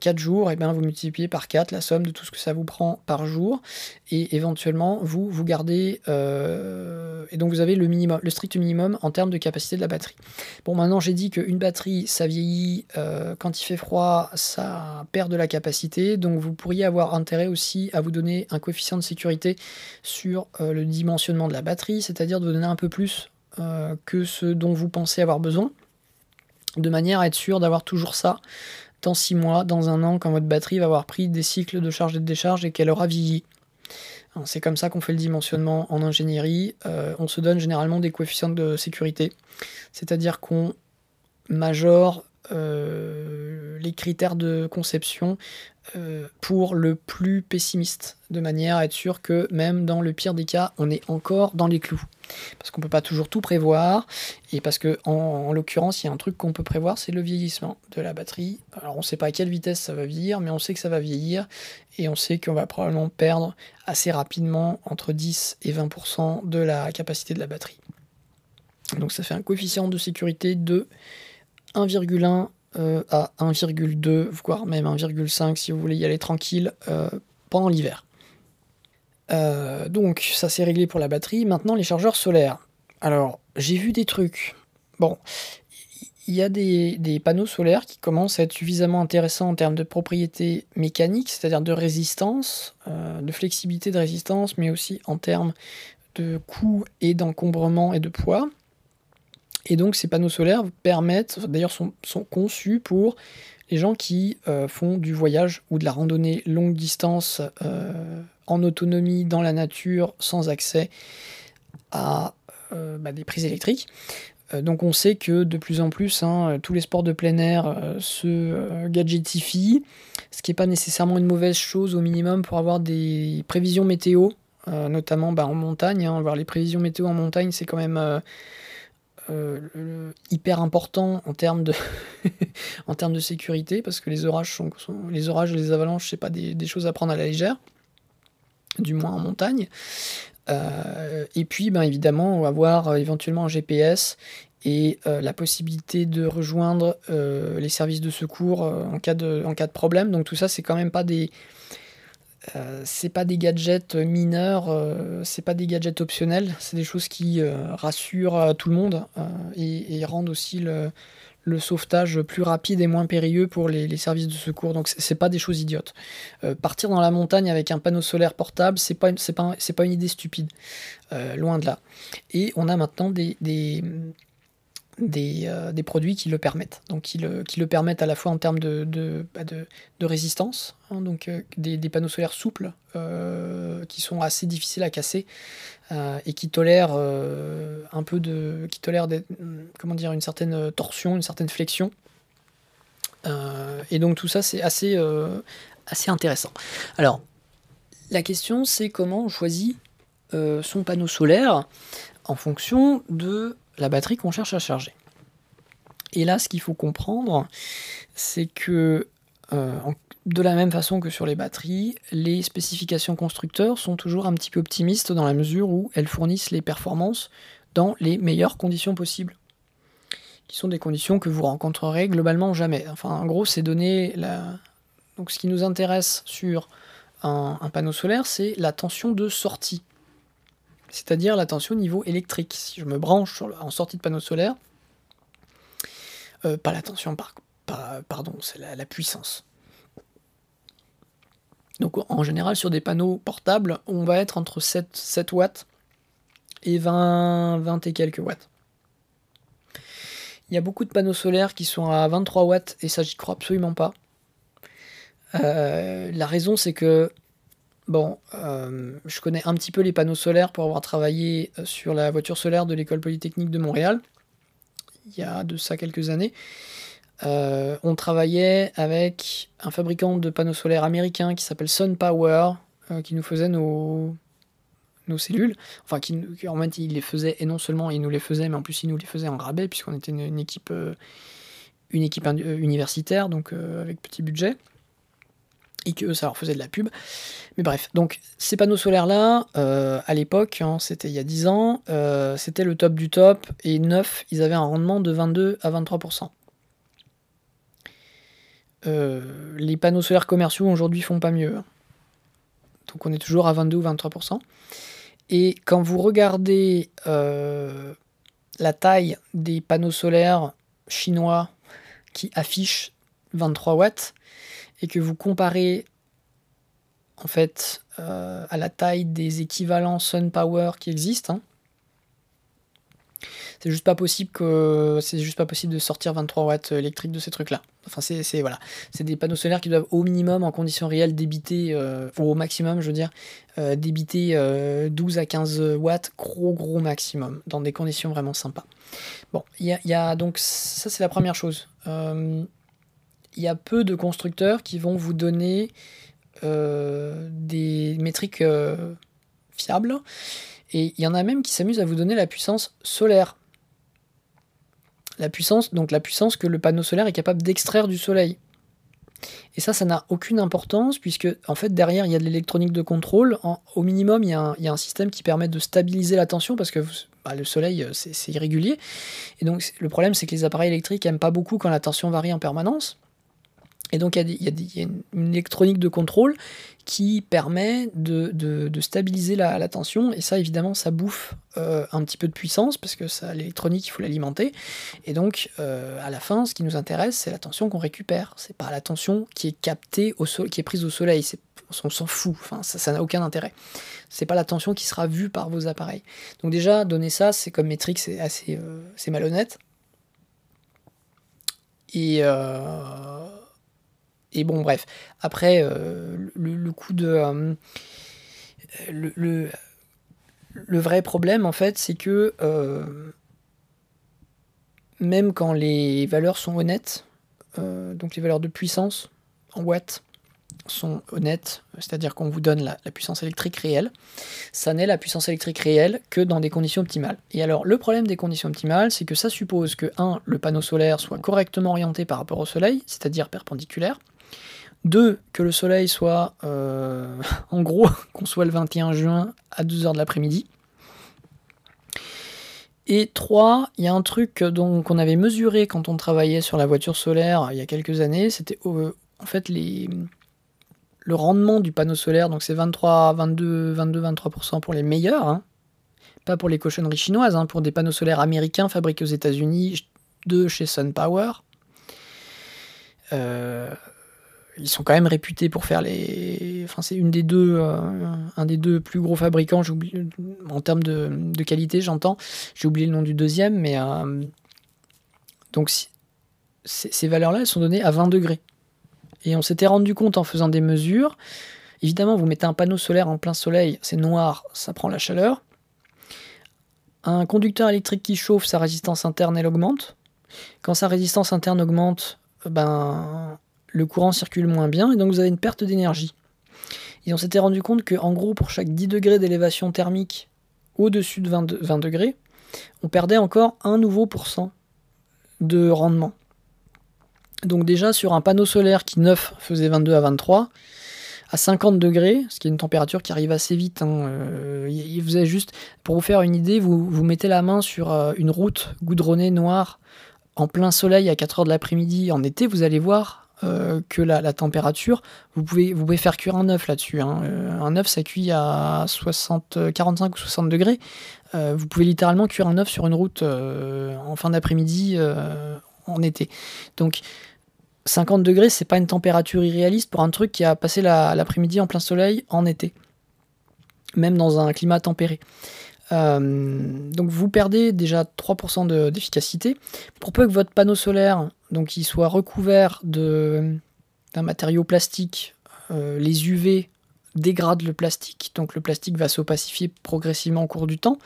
4 jours, et bien vous multipliez par 4 la somme de tout ce que ça vous prend par jour, et éventuellement vous vous gardez, et donc vous avez le minimum, le strict minimum en termes de capacité de la batterie. Bon, maintenant j'ai dit qu'une batterie, ça vieillit, quand il fait froid, ça perd de la capacité, donc vous pourriez avoir intérêt aussi à vous donner un coefficient de sécurité sur le dimensionnement de la batterie, c'est-à-dire de vous donner un peu plus que ce dont vous pensez avoir besoin de manière à être sûr d'avoir toujours ça dans 6 mois, dans un an, quand votre batterie va avoir pris des cycles de charge et de décharge et qu'elle aura vieilli. C'est comme ça qu'on fait le dimensionnement en ingénierie. Euh, on se donne généralement des coefficients de sécurité, c'est-à-dire qu'on majore euh, les critères de conception euh, pour le plus pessimiste, de manière à être sûr que même dans le pire des cas, on est encore dans les clous. Parce qu'on ne peut pas toujours tout prévoir, et parce que en, l'occurrence, il y a un truc qu'on peut prévoir, c'est le vieillissement de la batterie. Alors on ne sait pas à quelle vitesse ça va vieillir, mais on sait que ça va vieillir, et on sait qu'on va probablement perdre assez rapidement entre 10 et 20% de la capacité de la batterie. Donc ça fait un coefficient de sécurité de 1,1 euh, à 1,2, voire même 1,5 si vous voulez y aller tranquille euh, pendant l'hiver. Euh, donc ça c'est réglé pour la batterie. Maintenant les chargeurs solaires. Alors j'ai vu des trucs. Bon, il y a des, des, panneaux solaires qui commencent à être suffisamment intéressants en termes de propriétés mécaniques, c'est-à-dire de résistance, de flexibilité de résistance, mais aussi en termes de coût et d'encombrement et de poids. Et donc ces panneaux solaires permettent, d'ailleurs sont, conçus pour les gens qui euh, font du voyage ou de la randonnée longue distance euh, en autonomie dans la nature sans accès à euh, bah, des prises électriques. donc on sait que de plus en plus hein, tous les sports de plein air se gadgetifient, ce qui n'est pas nécessairement une mauvaise chose au minimum pour avoir des prévisions météo, notamment bah, en montagne. Hein. voir les prévisions météo en montagne c'est quand même euh, hyper important en termes de en termes de sécurité parce que les orages sont, les orages et les avalanches c'est pas des, choses à prendre à la légère du moins en montagne. Euh, et puis ben évidemment avoir euh, éventuellement un GPS et la possibilité de rejoindre les services de secours en, cas de, en cas de problème. Donc tout ça c'est quand même pas des euh, c'est pas des gadgets mineurs, euh, c'est pas des gadgets optionnels, c'est des choses qui euh, rassurent tout le monde et, rendent aussi le, sauvetage plus rapide et moins périlleux pour les, services de secours. Donc c'est pas des choses idiotes. partir dans la montagne avec un panneau solaire portable, c'est pas, pas, pas, une idée stupide, loin de là. Et on a maintenant des, euh, des, produits qui le permettent. Donc qui le, permettent à la fois en termes de, bah, résistance, hein, donc euh, des, panneaux solaires souples euh, qui sont assez difficiles à casser et qui tolèrent un peu de. qui tolèrent comment dire, une certaine torsion, une certaine flexion. et donc tout ça c'est assez, assez intéressant. Alors la question c'est comment on choisit son panneau solaire en fonction de la batterie qu'on cherche à charger. Et là, ce qu'il faut comprendre, c'est que euh, de la même façon que sur les batteries, les spécifications constructeurs sont toujours un petit peu optimistes dans la mesure où elles fournissent les performances dans les meilleures conditions possibles, qui sont des conditions que vous rencontrerez globalement jamais. Enfin, en gros, c'est donner. Donc, ce qui nous intéresse sur un panneau solaire, c'est la tension de sortie c'est-à-dire la tension au niveau électrique. Si je me branche en sortie de panneau solaire, euh, pas la tension, par, pardon, c'est la, puissance. Donc en général, sur des panneaux portables, on va être entre 7, 7 watts et 20, 20 et quelques watts. Il y a beaucoup de panneaux solaires qui sont à 23 watts et ça, j'y crois absolument pas. Euh, la raison, c'est que Bon, euh, je connais un petit peu les panneaux solaires pour avoir travaillé euh, sur la voiture solaire de l'école polytechnique de Montréal, il y a de ça quelques années. Euh, on travaillait avec un fabricant de panneaux solaires américain qui s'appelle SunPower, qui nous faisait nos, nos cellules. Enfin, qui, en fait, il les faisait, et non seulement il nous les faisait, mais en plus il nous les faisait en rabais, puisqu'on était une, équipe, une équipe universitaire, donc avec petit budget et que ça leur faisait de la pub. Mais bref, donc ces panneaux solaires-là, euh, à l'époque, hein, c'était il y a 10 ans, euh, c'était le top du top, et neuf, ils avaient un rendement de 22 à 23%. les panneaux solaires commerciaux aujourd'hui font pas mieux. Donc on est toujours à 22 ou 23%. Et quand vous regardez la taille des panneaux solaires chinois qui affichent 23 watts et que vous comparez en fait euh, à la taille des équivalents Sun Power qui existent, hein, c'est juste pas possible que c'est juste pas possible de sortir 23 watts électriques de ces trucs là. Enfin c'est voilà, c'est des panneaux solaires qui doivent au minimum en conditions réelles débiter euh, ou au maximum je veux dire euh, débiter 12 à 15 watts gros gros maximum dans des conditions vraiment sympas. Bon, il y a, donc ça c'est la première chose il y a peu de constructeurs qui vont vous donner euh, des métriques euh, fiables. Et il y en a même qui s'amusent à vous donner la puissance solaire. La puissance, donc la puissance que le panneau solaire est capable d'extraire du soleil. Et ça, ça n'a aucune importance puisque en fait derrière il y a de l'électronique de contrôle. au minimum, il y, a un, système qui permet de stabiliser la tension parce que bah, le soleil c'est irrégulier. Et donc le problème c'est que les appareils électriques n'aiment pas beaucoup quand la tension varie en permanence. Et donc il y, a une électronique de contrôle qui permet de, stabiliser la, tension. Et ça, évidemment, ça bouffe euh, un petit peu de puissance parce que l'électronique, il faut l'alimenter. Et donc, euh, à la fin, ce qui nous intéresse, c'est la tension qu'on récupère. C'est pas la tension qui est captée au qui est prise au soleil. on s'en fout. Enfin, ça n'a aucun intérêt. C'est pas la tension qui sera vue par vos appareils. Donc déjà, donner ça, c'est comme métrique, c'est assez, euh, malhonnête. Et et bon, bref. Après, euh, le, coup de. Euh, le, vrai problème, en fait, c'est que euh, même quand les valeurs sont honnêtes, donc les valeurs de puissance en watts sont honnêtes, c'est-à-dire qu'on vous donne la, la, puissance électrique réelle, ça n'est la puissance électrique réelle que dans des conditions optimales. Et alors le problème des conditions optimales, c'est que ça suppose que 1. le panneau solaire soit correctement orienté par rapport au soleil, c'est-à-dire perpendiculaire, deux, que le soleil soit, euh, en gros, qu'on soit le 21 juin à 2h de l'après-midi. Et trois, il y a un truc qu'on avait mesuré quand on travaillait sur la voiture solaire il y a quelques années, c'était euh, en fait les, le rendement du panneau solaire, donc c'est 23, 22, 22, 23% pour les meilleurs, hein. pas pour les cochonneries chinoises, hein, pour des panneaux solaires américains fabriqués aux États-Unis de chez SunPower. Euh, ils sont quand même réputés pour faire les. Enfin, c'est une des deux, euh, un des deux plus gros fabricants. en termes de, qualité, j'entends. J'ai oublié le nom du deuxième, mais euh, donc ces valeurs-là, elles sont données à 20 degrés. Et on s'était rendu compte en faisant des mesures. Évidemment, vous mettez un panneau solaire en plein soleil, c'est noir, ça prend la chaleur. Un conducteur électrique qui chauffe, sa résistance interne, elle augmente. Quand sa résistance interne augmente, ben, le courant circule moins bien et donc vous avez une perte d'énergie. Et on s'était rendu compte que, en gros, pour chaque 10 degrés d'élévation thermique au-dessus de 20, 20, degrés, on perdait encore un nouveau pourcent de rendement. Donc déjà sur un panneau solaire qui neuf faisait 22 à 23, à 50 degrés, ce qui est une température qui arrive assez vite, hein, euh, juste, pour vous faire une idée, vous, vous mettez la main sur euh, une route goudronnée noire en plein soleil à 4 heures de l'après-midi en été, vous allez voir euh, que la, température. Vous pouvez, vous pouvez faire cuire un œuf là-dessus. Hein. Euh, un œuf, ça cuit à 60, 45 ou 60 degrés. Euh, vous pouvez littéralement cuire un œuf sur une route en fin d'après-midi en été. Donc 50 degrés, c'est pas une température irréaliste pour un truc qui a passé l'après-midi en plein soleil en été, même dans un climat tempéré. Donc vous perdez déjà 3% d'efficacité. pour peu que votre panneau solaire donc il soit recouvert d'un matériau plastique, euh, les UV dégradent le plastique, donc le plastique va s'opacifier progressivement au cours du temps.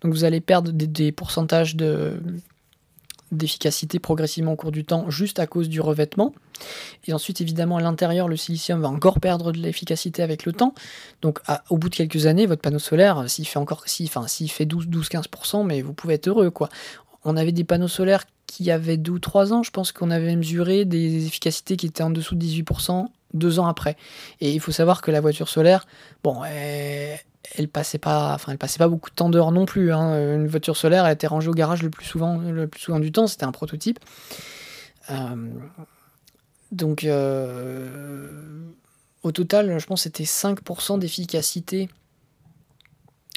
Donc vous allez perdre des, pourcentages d'efficacité progressivement au cours du temps juste à cause du revêtement. Et ensuite, évidemment, à l'intérieur, le silicium va encore perdre de l'efficacité avec le temps. Donc, au bout de quelques années, votre panneau solaire, s'il fait encore, enfin, s'il fait 12-15%, mais vous pouvez être heureux, quoi. On avait des panneaux solaires qui avait deux ou trois ans, je pense qu'on avait mesuré des efficacités qui étaient en dessous de 18% deux ans après. Et il faut savoir que la voiture solaire, bon, elle, passait pas, elle passait pas beaucoup de temps dehors non plus. Hein. Une voiture solaire, elle était rangée au garage le plus souvent, du temps. C'était un prototype. Euh, Donc, euh, au total, je pense que c'était 5% d'efficacité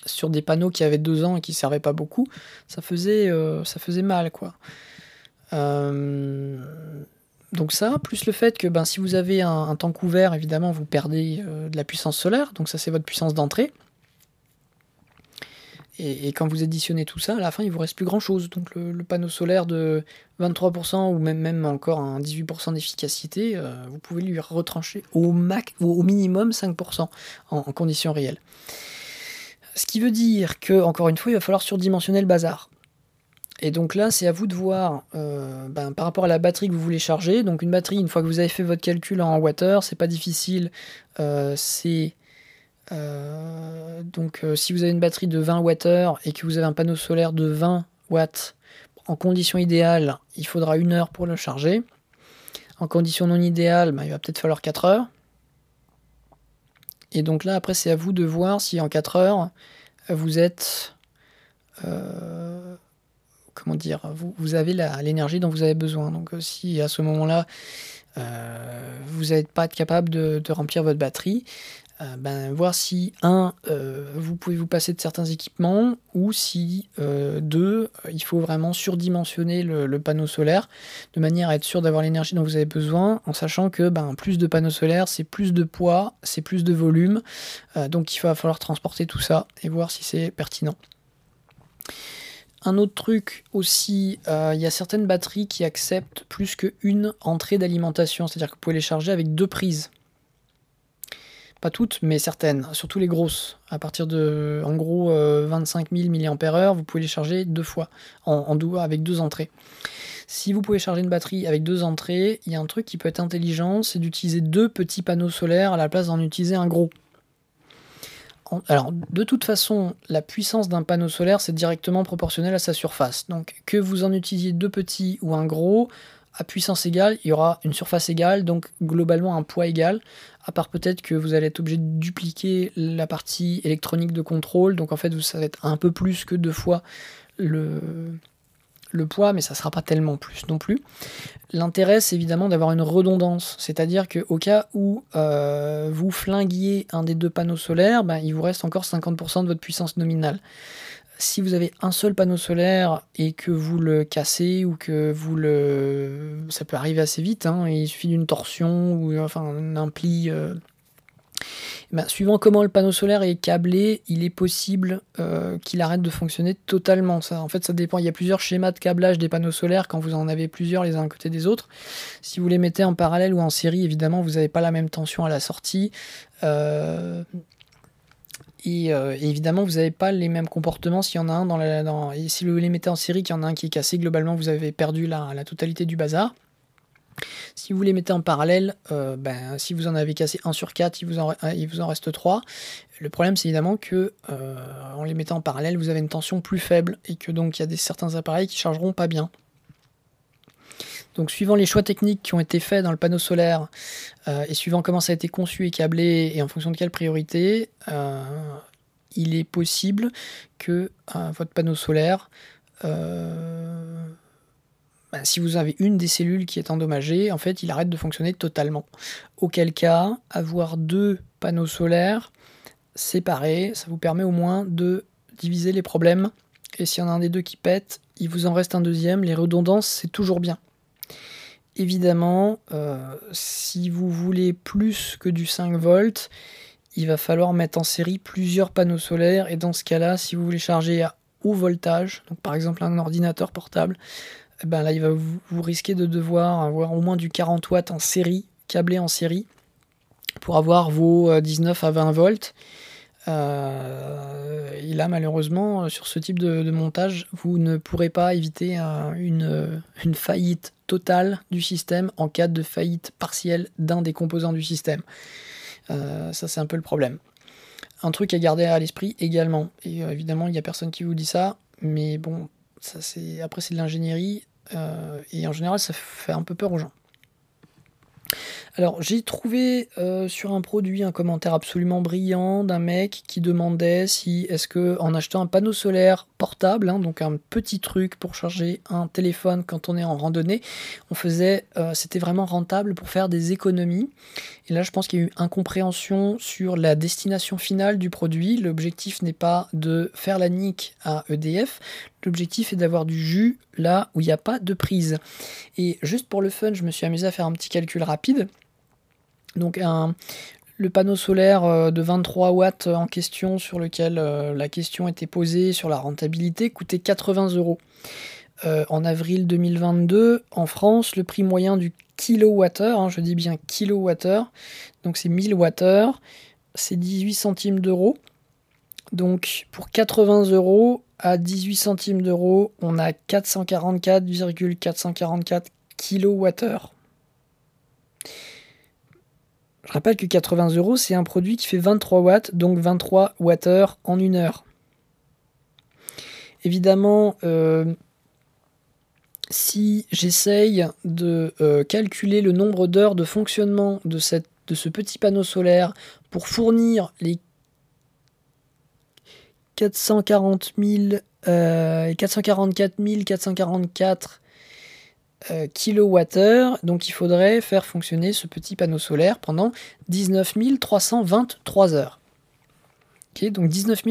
sur des panneaux qui avaient deux ans et qui servaient pas beaucoup. Ça faisait, euh, mal, quoi. Euh, donc ça, plus le fait que ben, si vous avez un, temps couvert, évidemment, vous perdez de la puissance solaire. Donc ça, c'est votre puissance d'entrée. Et, quand vous additionnez tout ça, à la fin, il vous reste plus grand chose. Donc le, panneau solaire de 23% ou même, encore un 18% d'efficacité, euh, vous pouvez lui retrancher au, max, au minimum 5% en, conditions réelles. Ce qui veut dire que, encore une fois, il va falloir surdimensionner le bazar. Et donc là, c'est à vous de voir euh, ben, par rapport à la batterie que vous voulez charger. Donc une batterie, une fois que vous avez fait votre calcul en watts, c'est pas difficile. Euh, c'est euh, donc euh, si vous avez une batterie de 20 Wh et que vous avez un panneau solaire de 20 watts, en condition idéale, il faudra une heure pour le charger. En condition non idéale, bah, il va peut-être falloir 4 heures. Et donc là, après, c'est à vous de voir si en 4 heures, vous êtes... Euh, comment dire vous, avez l'énergie dont vous avez besoin. Donc si à ce moment-là, vous n'êtes pas capable de, remplir votre batterie, euh, ben, voir si, un, euh, vous pouvez vous passer de certains équipements, ou si, euh, deux, il faut vraiment surdimensionner le, panneau solaire, de manière à être sûr d'avoir l'énergie dont vous avez besoin, en sachant que ben, plus de panneaux solaires, c'est plus de poids, c'est plus de volume, donc il va falloir transporter tout ça et voir si c'est pertinent. Un autre truc aussi, il y a certaines batteries qui acceptent plus qu'une entrée d'alimentation, c'est-à-dire que vous pouvez les charger avec deux prises. Pas toutes, mais certaines, surtout les grosses. À partir de, en gros, 25 000 mAh, vous pouvez les charger deux fois, en, en avec deux entrées. Si vous pouvez charger une batterie avec deux entrées, il y a un truc qui peut être intelligent, c'est d'utiliser deux petits panneaux solaires à la place d'en utiliser un gros. Alors, de toute façon, la puissance d'un panneau solaire, c'est directement proportionnel à sa surface. Donc, que vous en utilisiez deux petits ou un gros, à puissance égale, il y aura une surface égale, donc globalement un poids égal, à part peut-être que vous allez être obligé de dupliquer la partie électronique de contrôle, donc en fait vous ça va être un peu plus que deux fois le, le poids, mais ça ne sera pas tellement plus non plus. L'intérêt, c'est évidemment d'avoir une redondance, c'est-à-dire qu'au cas où euh, vous flinguiez un des deux panneaux solaires, ben, il vous reste encore 50% de votre puissance nominale si vous avez un seul panneau solaire et que vous le cassez ou que vous le... Ça peut arriver assez vite, hein, il suffit d'une torsion ou enfin un pli. Euh, ben, suivant comment le panneau solaire est câblé, il est possible euh, qu'il arrête de fonctionner totalement. En fait, ça dépend. Il y a plusieurs schémas de câblage des panneaux solaires quand vous en avez plusieurs les uns à côté des autres. Si vous les mettez en parallèle ou en série, évidemment, vous n'avez pas la même tension à la sortie. Euh, euh, et, évidemment, vous n'avez pas les mêmes comportements s'il y en a un dans la. Si vous les mettez en série, qu'il y en a un qui est cassé, globalement, vous avez perdu la, totalité du bazar. Si vous les mettez en parallèle, euh, ben, si vous en avez cassé 1 sur 4, il vous en, il vous en reste 3. Le problème, c'est évidemment que euh, en les mettant en parallèle, vous avez une tension plus faible et que donc il y a des, certains appareils qui chargeront pas bien. Donc suivant les choix techniques qui ont été faits dans le panneau solaire euh, et suivant comment ça a été conçu et câblé et en fonction de quelle priorité, euh, il est possible que euh, votre panneau solaire, bah, si vous avez une des cellules qui est endommagée, en fait il arrête de fonctionner totalement. Auquel cas, avoir deux panneaux solaires séparés, ça vous permet au moins de diviser les problèmes. Et s'il y en a un des deux qui pète, il vous en reste un deuxième. Les redondances, c'est toujours bien. Évidemment, euh, si vous voulez plus que du 5 volts, il va falloir mettre en série plusieurs panneaux solaires. Et dans ce cas-là, si vous voulez charger à haut voltage, donc par exemple un ordinateur portable, eh ben là, il va vous, vous risquer de devoir avoir au moins du 40 watts en série, câblé en série, pour avoir vos 19 euh, à 20 volts. Euh, et là, malheureusement, sur ce type de, montage, vous ne pourrez pas éviter une, une, faillite totale du système en cas de faillite partielle d'un des composants du système. Euh, ça, c'est un peu le problème. Un truc à garder à l'esprit également, et euh, évidemment, il n'y a personne qui vous dit ça, mais bon, après c'est de l'ingénierie, euh, et en général, ça fait un peu peur aux gens. Alors, j'ai trouvé euh, sur un produit un commentaire absolument brillant d'un mec qui demandait si est-ce que en achetant un panneau solaire portable, hein, donc un petit truc pour charger un téléphone quand on est en randonnée, on faisait, euh, c'était vraiment rentable pour faire des économies. Et là, je pense qu'il y a eu incompréhension sur la destination finale du produit. L'objectif n'est pas de faire la nique à EDF. L'objectif est d'avoir du jus là où il n'y a pas de prise. Et juste pour le fun, je me suis amusé à faire un petit calcul rapide. Donc le panneau solaire euh, de 23 watts en question sur lequel euh, la question était posée sur la rentabilité coûtait 80 euros. Euh, en avril 2022, en France, le prix moyen du kilowattheure, hein, je dis bien kilowattheure, donc c'est 1000 Wh, c'est 18 centimes d'euros. Donc pour 80 euros à 18 centimes d'euros, on a 444,444 kWh. Je rappelle que 80 euros, c'est un produit qui fait 23 watts, donc 23 Wh en une heure. Évidemment, euh, si j'essaye de euh, calculer le nombre d'heures de fonctionnement de ce petit panneau solaire pour fournir les 440 000, 444 444 euh, kWh, donc il faudrait faire fonctionner ce petit panneau solaire pendant 19 323 heures. donc 19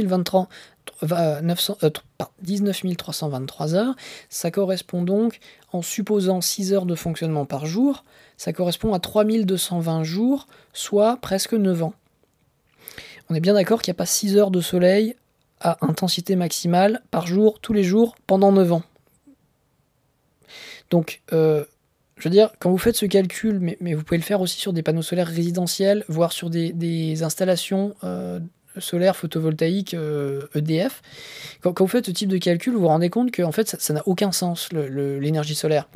323 heures, ça correspond donc, en supposant 6 heures de fonctionnement par jour, ça correspond à 3220 jours, soit presque 9 ans. On est bien d'accord qu'il n'y a pas 6 heures de soleil à intensité maximale par jour, tous les jours, pendant 9 ans. Donc, euh, je veux dire, quand vous faites ce calcul, mais, vous pouvez le faire aussi sur des panneaux solaires résidentiels, voire sur des, installations euh, solaires photovoltaïques EDF, e quand, vous faites ce type de calcul, vous vous rendez compte que en fait, ça n'a aucun sens, l'énergie solaire.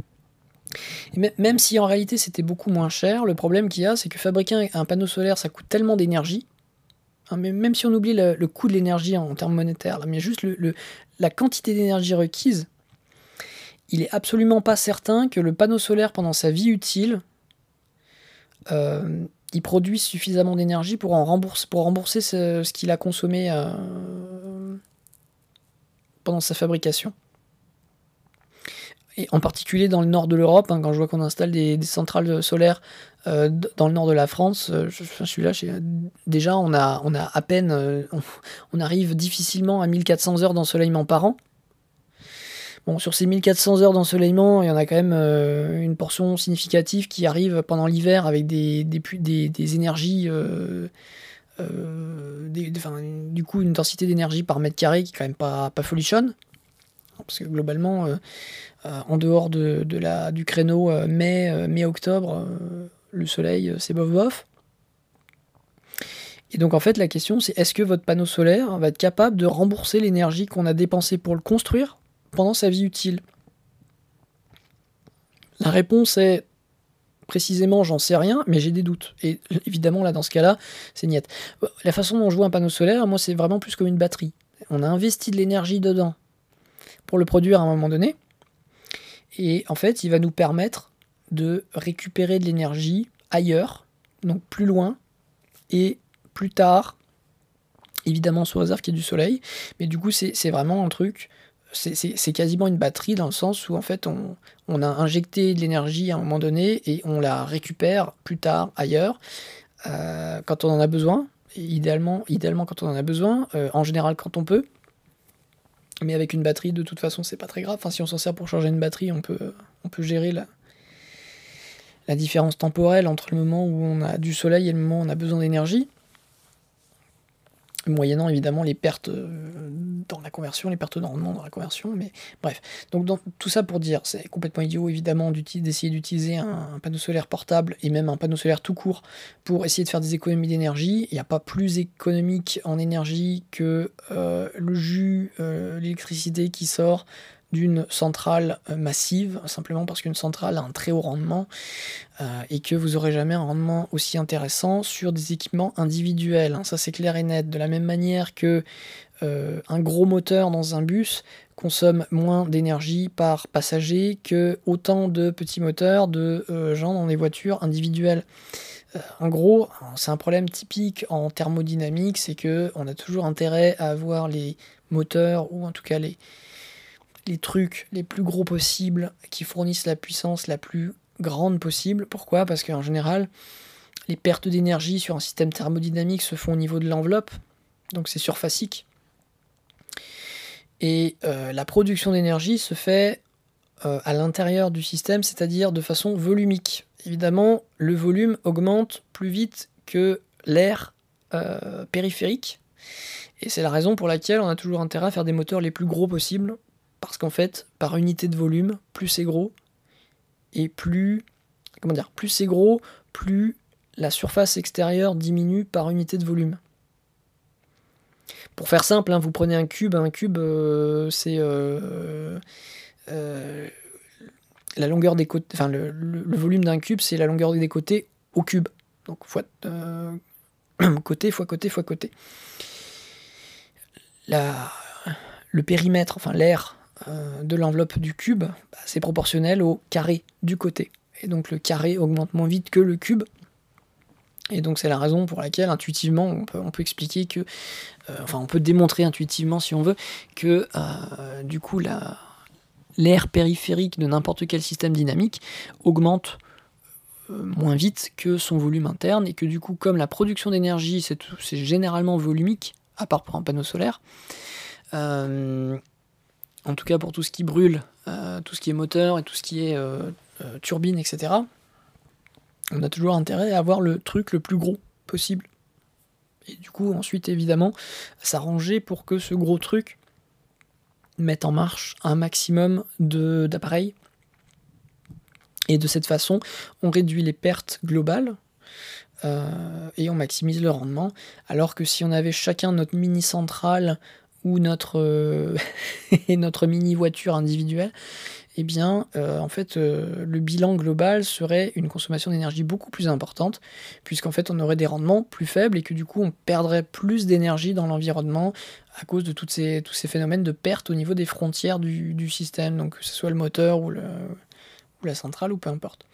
même si en réalité c'était beaucoup moins cher, le problème qu'il y a, c'est que fabriquer un panneau solaire, ça coûte tellement d'énergie, hein, même si on oublie le, coût de l'énergie en, termes monétaires, mais juste la quantité d'énergie requise, il est absolument pas certain que le panneau solaire, pendant sa vie utile, euh, il produise suffisamment d'énergie pour, en rembourser, ce, qu'il a consommé euh, pendant sa fabrication. Et en particulier dans le nord de l'Europe, hein, quand je vois qu'on installe des, centrales solaires euh, dans le nord de la France, déjà on on arrive difficilement à 1400 heures d'ensoleillement par an. Bon, sur ces 1400 heures d'ensoleillement, il y en a quand même euh, une portion significative qui arrive pendant l'hiver avec des, énergies, euh, euh, du coup une densité d'énergie par mètre carré qui est quand même pas, pas folichonne. Parce que globalement, en dehors du créneau mai, mai-octobre, le soleil c'est bof bof. Et donc en fait la question c'est est-ce que votre panneau solaire va être capable de rembourser l'énergie qu'on a dépensée pour le construire pendant sa vie utile La réponse est précisément, j'en sais rien, mais j'ai des doutes. Et évidemment, là, dans ce cas-là, c'est niette. La façon dont je vois un panneau solaire, moi, c'est vraiment plus comme une batterie. On a investi de l'énergie dedans pour le produire à un moment donné. Et en fait, il va nous permettre de récupérer de l'énergie ailleurs, donc plus loin, et plus tard, évidemment sous réserve qu'il y ait du soleil. Mais du coup, c'est vraiment un truc c'est quasiment une batterie dans le sens où en fait on, a injecté de l'énergie à un moment donné et on la récupère plus tard ailleurs euh, quand on en a besoin. idéalement, idéalement quand on en a besoin, euh, en général quand on peut. Mais avec une batterie, de toute façon, c'est pas très grave. Enfin, si on s'en sert pour changer une batterie, on peut, on peut gérer la, la différence temporelle entre le moment où on a du soleil et le moment où on a besoin d'énergie moyennant évidemment les pertes euh, dans la conversion, les pertes de rendement dans la conversion, mais bref. Donc tout ça pour dire, c'est complètement idiot évidemment d'essayer d'utiliser un, panneau solaire portable et même un panneau solaire tout court pour essayer de faire des économies d'énergie. Il n'y a pas plus économique en énergie que euh, le jus, euh, l'électricité qui sort d'une centrale euh, massive, simplement parce qu'une centrale a un très haut rendement euh, et que vous n'aurez jamais un rendement aussi intéressant sur des équipements individuels. Hein. ça c'est clair et net. De la même manière que euh, un gros moteur dans un bus consomme moins d'énergie par passager que autant de petits moteurs de gens dans des voitures individuelles. en gros, c'est un problème typique en thermodynamique, c'est que on a toujours intérêt à avoir les moteurs ou en tout cas les, les trucs les plus gros possibles qui fournissent la puissance la plus grande possible. Pourquoi? Parce qu'en général, les pertes d'énergie sur un système thermodynamique se font au niveau de l'enveloppe, donc c'est surfacique. Et euh, la production d'énergie se fait euh, à l'intérieur du système, c'est-à-dire de façon volumique. Évidemment, le volume augmente plus vite que l'air euh, périphérique. Et c'est la raison pour laquelle on a toujours intérêt à faire des moteurs les plus gros possibles parce qu'en fait, par unité de volume, plus c'est gros, et plus. Comment dire Plus c'est gros, plus la surface extérieure diminue par unité de volume. Pour faire simple, hein, vous prenez un cube, un cube euh, c'est euh, euh, la longueur des côtés, enfin le, volume d'un cube c'est la longueur des côtés au cube. Donc fois côté fois côté fois côté. Le périmètre, enfin l'air euh, de l'enveloppe du cube, bah, c'est proportionnel au carré du côté. Et donc le carré augmente moins vite que le cube. Et donc c'est la raison pour laquelle intuitivement on peut, expliquer que, euh, enfin on peut démontrer intuitivement si on veut, que euh, du coup l'air périphérique de n'importe quel système dynamique augmente moins vite que son volume interne et que du coup comme la production d'énergie c'est généralement volumique, à part pour un panneau solaire, en tout cas pour tout ce qui brûle, euh, tout ce qui est moteur et tout ce qui est euh, euh, turbine, etc., on a toujours intérêt à avoir le truc le plus gros possible. Et du coup, ensuite, évidemment, s'arranger pour que ce gros truc mette en marche un maximum d'appareils. Et de cette façon, on réduit les pertes globales et on maximise le rendement. Alors que si on avait chacun notre mini centrale ou notre, euh, mini voiture individuelle, eh bien, euh, en fait, euh, le bilan global serait une consommation d'énergie beaucoup plus importante, puisqu'en fait, on aurait des rendements plus faibles et que du coup, on perdrait plus d'énergie dans l'environnement à cause de ces, tous ces phénomènes de perte au niveau des frontières du, système, donc que ce soit le moteur ou, ou la centrale ou peu importe.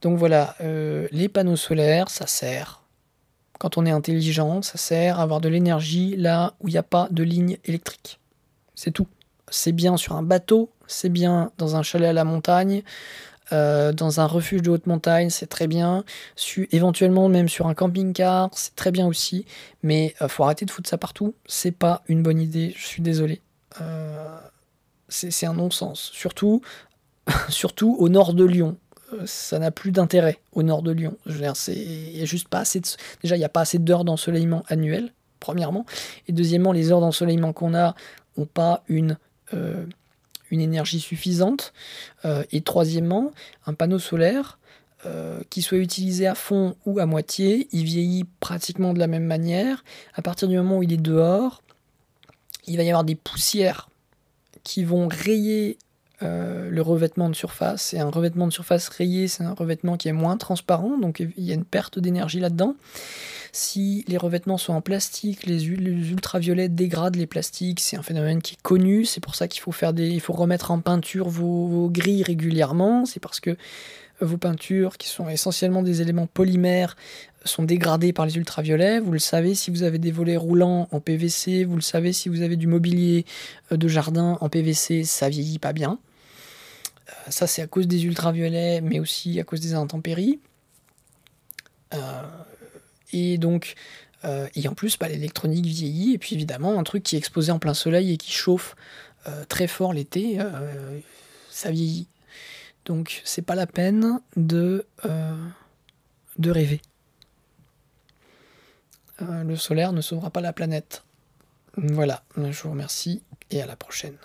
Donc voilà, les panneaux solaires, ça sert quand on est intelligent, ça sert à avoir de l'énergie là où il n'y a pas de ligne électrique. C'est tout. C'est bien sur un bateau, c'est bien dans un chalet à la montagne, euh, dans un refuge de haute montagne, c'est très bien. éventuellement même sur un camping-car, c'est très bien aussi. Mais euh, faut arrêter de foutre ça partout. C'est pas une bonne idée. Je suis désolé. Euh, c'est un non-sens. Surtout, surtout au nord de Lyon ça n'a plus d'intérêt au nord de Lyon. Je veux dire, juste pas assez déjà, il n'y a pas assez d'heures d'ensoleillement annuel, premièrement. Et deuxièmement, les heures d'ensoleillement qu'on a n'ont pas une, euh, une énergie suffisante. Euh, et troisièmement, un panneau solaire, euh, qui soit utilisé à fond ou à moitié, il vieillit pratiquement de la même manière. À partir du moment où il est dehors, il va y avoir des poussières qui vont rayer euh, le revêtement de surface. Et un revêtement de surface rayé, c'est un revêtement qui est moins transparent, donc il y a une perte d'énergie là-dedans. Si les revêtements sont en plastique, les, ultraviolets dégradent les plastiques, c'est un phénomène qui est connu, c'est pour ça qu'il faut, faire des, faut remettre en peinture vos, grilles régulièrement, c'est parce que vos peintures, qui sont essentiellement des éléments polymères, sont dégradées par les ultraviolets. Vous le savez si vous avez des volets roulants en PVC, vous le savez si vous avez du mobilier euh, de jardin en PVC, ça vieillit pas bien. Euh, ça, c'est à cause des ultraviolets, mais aussi à cause des intempéries. Euh, et donc, euh, et en plus, bah, l'électronique vieillit. Et puis évidemment, un truc qui est exposé en plein soleil et qui chauffe très fort l'été, ça vieillit. Donc, c'est pas la peine de, de rêver. le solaire ne sauvera pas la planète. Voilà, je vous remercie et à la prochaine.